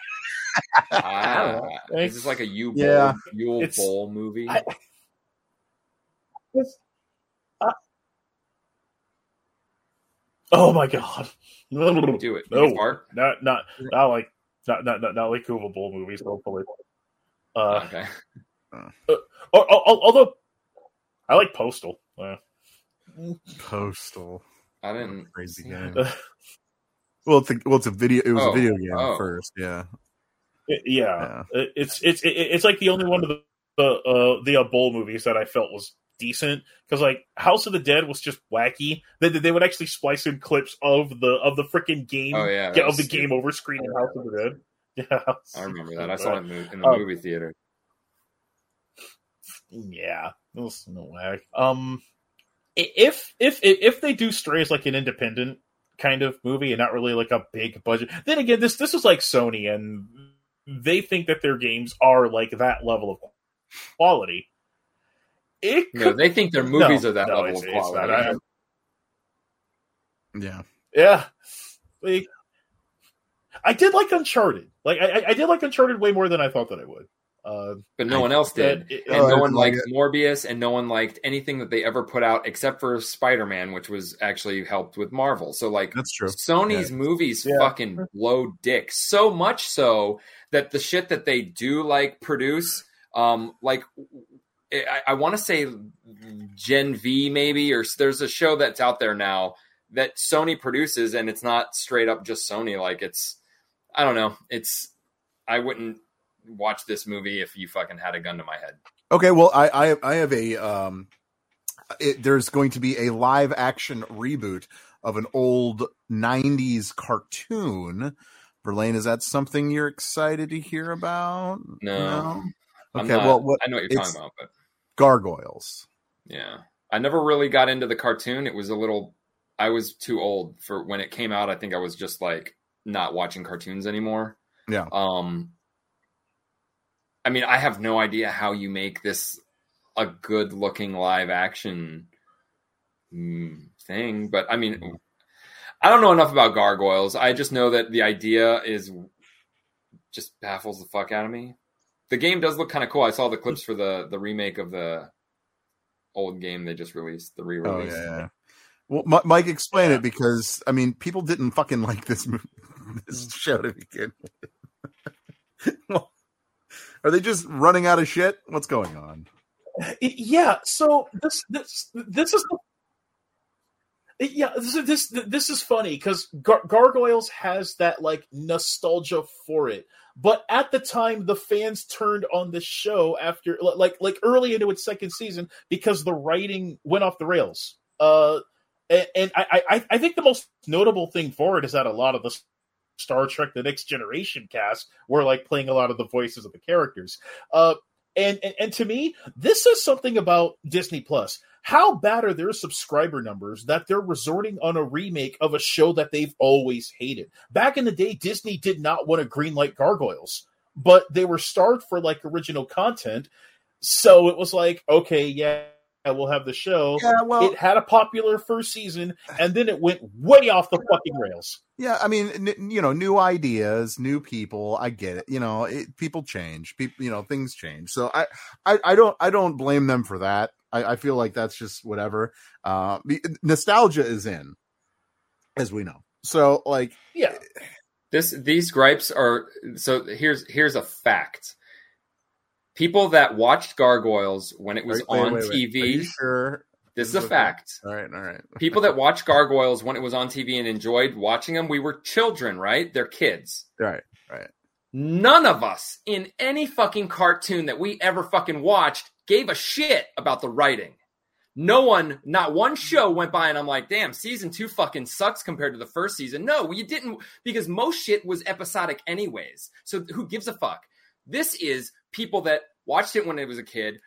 Ah, is this like a Uwe Boll, Yeah. Uwe It's- Boll movie? I- It's- oh my god! Do it. No, Fart? not not not like not not not, not like Kuva Boll movies. Hopefully, uh, okay. al- al- although I like Postal. Uh, Postal. I didn't. Crazy see game. that. Well, it's a, well, it's a video. It was Oh, a video game oh. first. Yeah. it- yeah, It- it's it's it- it's like the only one of the the uh, the uh, Boll movies that I felt was decent because like House of the Dead was just wacky. They they would actually splice in clips of the of the freaking game Oh, yeah, of the game over screen in House of the Dead. Yeah, I remember that. I saw it in the, in the Um, movie theater. Yeah, it was no whack. Um, if if if if they do Stray as like an independent kind of movie and not really like a big budget, then again, this this is like Sony and they think that their games are like that level of quality. It No, they think their movies No, are that no, level it's- of it's quality. not. I- Yeah. yeah, like I did like Uncharted. Like I, I- I did like Uncharted way more than I thought that I would. Uh, but no one else did. it- and Oh, no one didn't like liked Morbius, and no one liked anything that they ever put out except for Spider Man, which was actually helped with Marvel. So, like, That's true. Sony's movies Yeah. fucking blow dick so much so that the shit that they do like produce, um, like I, I want to say Gen V maybe, or there's a show that's out there now that Sony produces, and it's not straight up just Sony. Like it's, I don't know, it's I wouldn't watch this movie if you fucking had a gun to my head. Okay. Well, I I, I have a um. It, there's going to be a live action reboot of an old '90s cartoon. Verlaine, is that something you're excited to hear about? No. I'm Okay. well, what, I know what you're talking about, but Gargoyles. Yeah. I never really got into the cartoon. It was a little I was too old for when it came out. I think I was just like not watching cartoons anymore. Yeah. Um I mean, I have no idea how you make this a good looking live action mm, thing, but I mean I don't know enough about gargoyles. I just know that the idea is just baffles the fuck out of me. The game does look kind of cool. I saw the clips for the the remake of the old game they just released, the Oh re-release. yeah. yeah. Well, Mi- Mike, explain it because I mean, people didn't fucking like this movie, this mm. show to begin with. Well, Are they just running out of shit? What's going on? yeah so this this this is the yeah this is this this is funny because Gar- gargoyles has that like nostalgia for it but at the time the fans turned on the show after like like early into its second season because the writing went off the rails. Uh and, and I, I i think the most notable thing for it is that a lot of the star trek the next generation cast were like playing a lot of the voices of the characters. Uh and, and and to me, this says something about Disney Plus. How bad are their subscriber numbers that they're resorting on a remake of a show that they've always hated? Back in the day, Disney did not want to greenlight Gargoyles, but they were starved for like original content. So it was like, okay, yeah, we'll have the show. Yeah, well- it had a popular first season, and then it went way off the fucking rails. Yeah, I mean, n- you know, new ideas, new people. I get it. You know, it, people change. People, you know, things change. So I, I, I don't, I don't blame them for that. I, I feel like that's just whatever. Uh, nostalgia is in, as we know. So like, Yeah, This these gripes are so here's here's a fact. People that watched Gargoyles when it was wait, on wait, wait. TV. Sure? This is a fact. All right, all right. People that watched Gargoyles when it was on TV and enjoyed watching them, we were children, right? They're kids. Right, right. None of us in any fucking cartoon that we ever fucking watched gave a shit about the writing. No one, not one show went by and I'm like, damn, season two fucking sucks compared to the first season. No, you didn't, because most shit was episodic anyways. So who gives a fuck? This is people that watched it when it was a kid,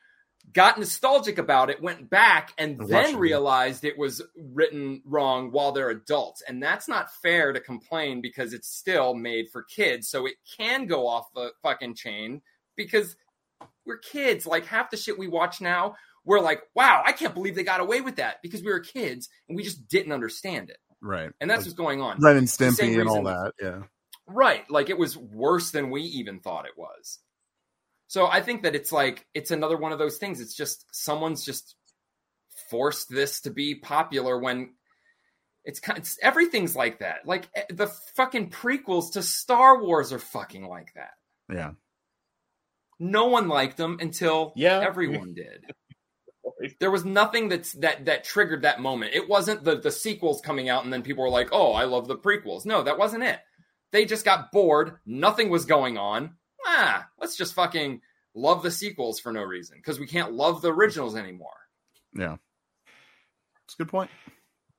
got nostalgic about it, went back, and watched then realized it was written wrong while they're adults. And that's not fair to complain because it's still made for kids. So it can go off the fucking chain because we're kids. Like half the shit we watch now, we're like, wow, I can't believe they got away with that because we were kids and we just didn't understand it. Right. And that's Like what's going on. Ren and It's the same Stimpy and all that. Yeah. Right. Like it was worse than we even thought it was. So I think that it's like it's another one of those things. It's just someone's just forced this to be popular when it's kind it's, everything's like that. Like eh, the fucking prequels to Star Wars are fucking like that. Yeah. No one liked them until Yeah. everyone did. There was nothing that's that that triggered that moment. It wasn't the the sequels coming out and then people were like, "Oh, I love the prequels." No, that wasn't it. They just got bored. Nothing was going on. Ah, let's just fucking love the sequels for no reason because we can't love the originals anymore. Yeah. It's a good point.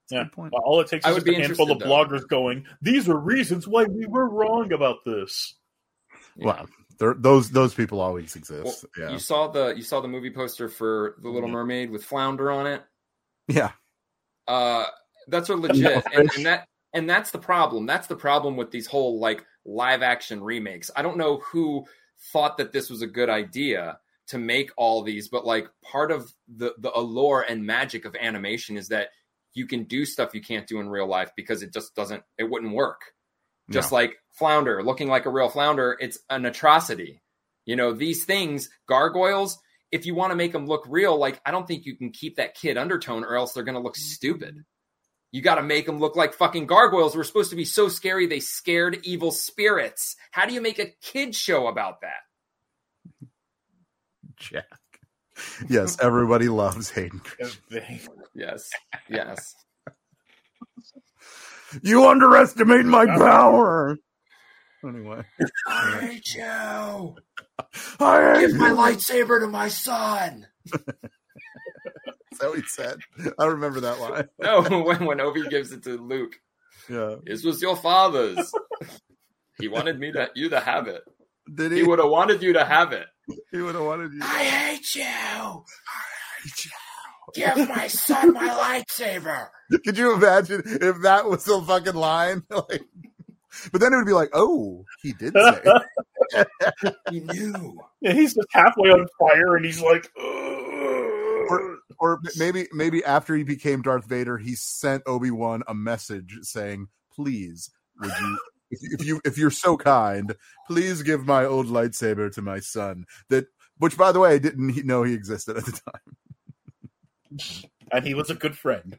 It's a Yeah. good point. All it takes I is would just be a handful of interested, though. bloggers going, "These are reasons why we were wrong about this." Well, there, those those people always Well, exist. yeah. You saw the you saw the movie poster for The Little Mermaid with Flounder on it. Yeah. Uh, that's a legit, and, and that and that's the problem. That's the problem with these whole like live action remakes. I don't know who thought that this was a good idea to make all these, but like part of the the allure and magic of animation is that you can do stuff you can't do in real life because it just doesn't it wouldn't work. Just No. like flounder looking like a real flounder, it's an atrocity. You know, these things, gargoyles, if you want to make them look real, like I don't think you can keep that kid undertone or else they're going to look stupid. You got to make them look like fucking gargoyles. We're supposed to be so scary they scared evil spirits. How do you make a kid show about that? Jack. Yes, everybody loves Hayden. Christensen. Yes. Yes. You underestimate my power. Anyway, I hate you. I Give my lightsaber to my son. Is that what he said? I remember that line. No, when, when Obi gives it to Luke, Yeah. this was your father's. he wanted me to you to have it. Did He he? would have wanted you to have it. He would have wanted you. I hate you. I hate you. Give my son my lightsaber. Could you imagine if that was the fucking line? like, but then it would be like, oh, he did say. He knew. Yeah, he's just halfway on fire, and he's like, or, or maybe maybe after he became Darth Vader, he sent Obi Wan a message saying, "Please, would you, if, you- if you if you're so kind, please give my old lightsaber to my son." That, which by the way, I didn't he- know he existed at the time. and he was a good friend.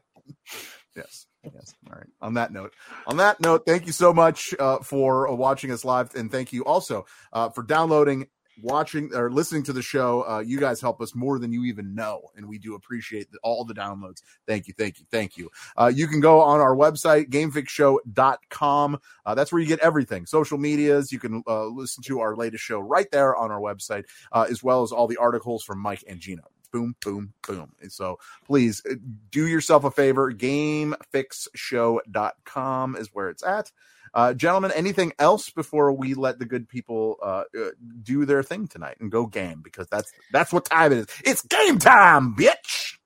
Yes. Yes. All right. On that note, on that note, thank you so much uh, for uh, watching us live, and thank you also uh, for downloading, watching, or listening to the show. Uh, you guys help us more than you even know, and we do appreciate the, all the downloads. Thank you, thank you, thank you. Uh, you can go on our website, gamefixshow.com. Uh, that's where you get everything social medias. You can uh, listen to our latest show right there on our website, uh, as well as all the articles from Mike and Gino. Boom, boom, boom. And so please uh, do yourself a favor. Gamefixshow.com is where it's at. Uh, gentlemen, anything else before we let the good people uh, uh, do their thing tonight and go game? Because that's that's what time it is. It's game time, bitch.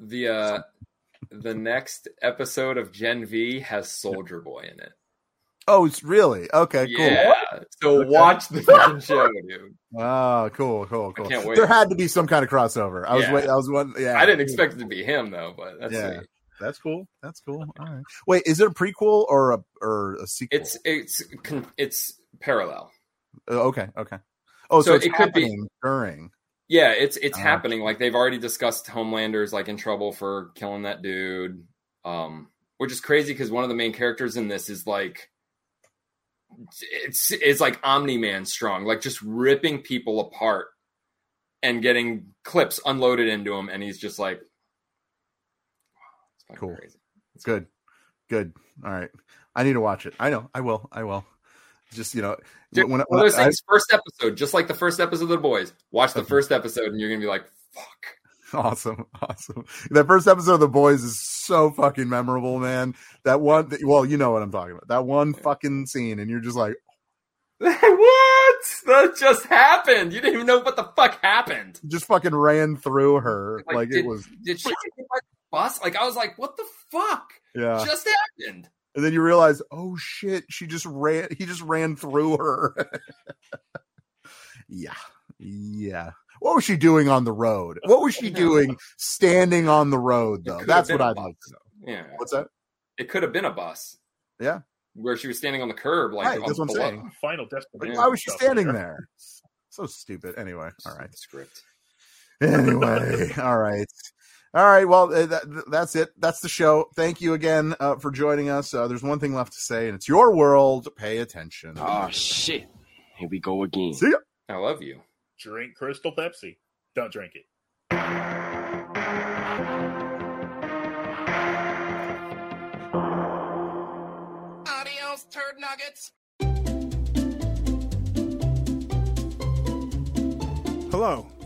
The uh the next episode of Gen V has Soldier Boy in it. Oh, it's really okay. Cool. Yeah. So watch the fucking show, dude. Oh, cool, cool, cool. can't wait. There had to be some kind of crossover. I was Yeah. wait. I was one. Yeah, I didn't expect it to be him though, but that's Yeah. sweet. That's cool. That's cool. All right. Wait, is it a prequel or a or a sequel? It's it's it's parallel. Uh, okay. Okay. Oh, so, So it's it could be- happening during. Yeah, it's it's Ah. happening. Like they've already discussed Homelander's like in trouble for killing that dude. Um, which is crazy because one of the main characters in this is like it's it's like Omni Man strong, like just ripping people apart and getting clips unloaded into him, and he's just like Cool. crazy. Good. Good. All right. I need to watch it. I know. I will. I will. Just you know, Dude, when, when of those I- first episode, just like the first episode of the boys. Watch the first episode, and you're gonna be like, "Fuck." Awesome, awesome. That first episode of The Boys is so fucking memorable, man. That one, well, you know what I'm talking about. That one fucking scene, and you're just like, what? That just happened. You didn't even know what the fuck happened. just fucking ran through her like, did, it was, Did she get hit by the bus? Like I was like, what the fuck yeah. just happened? and then you realize, oh shit, she just ran. He just ran through her. yeah, yeah. What was she doing on the road? What was she doing standing on the road though? could've That's been what I'd bus. like to know. Yeah, What's that? it could have been a bus. Yeah, where she was standing on the curb, like Right, on that's what I'm saying. Final destination. Why was she stuff standing there? So stupid. Anyway, all right. Script. Anyway, all right. All right. Well, uh, that, that's it. That's the show. Thank you again uh, for joining us. Uh, there's one thing left to say, and it's your world. Pay attention. Oh shit. Here we go again. See ya. I love you. Drink Crystal Pepsi. Don't drink it. Adios, turd nuggets. Hello,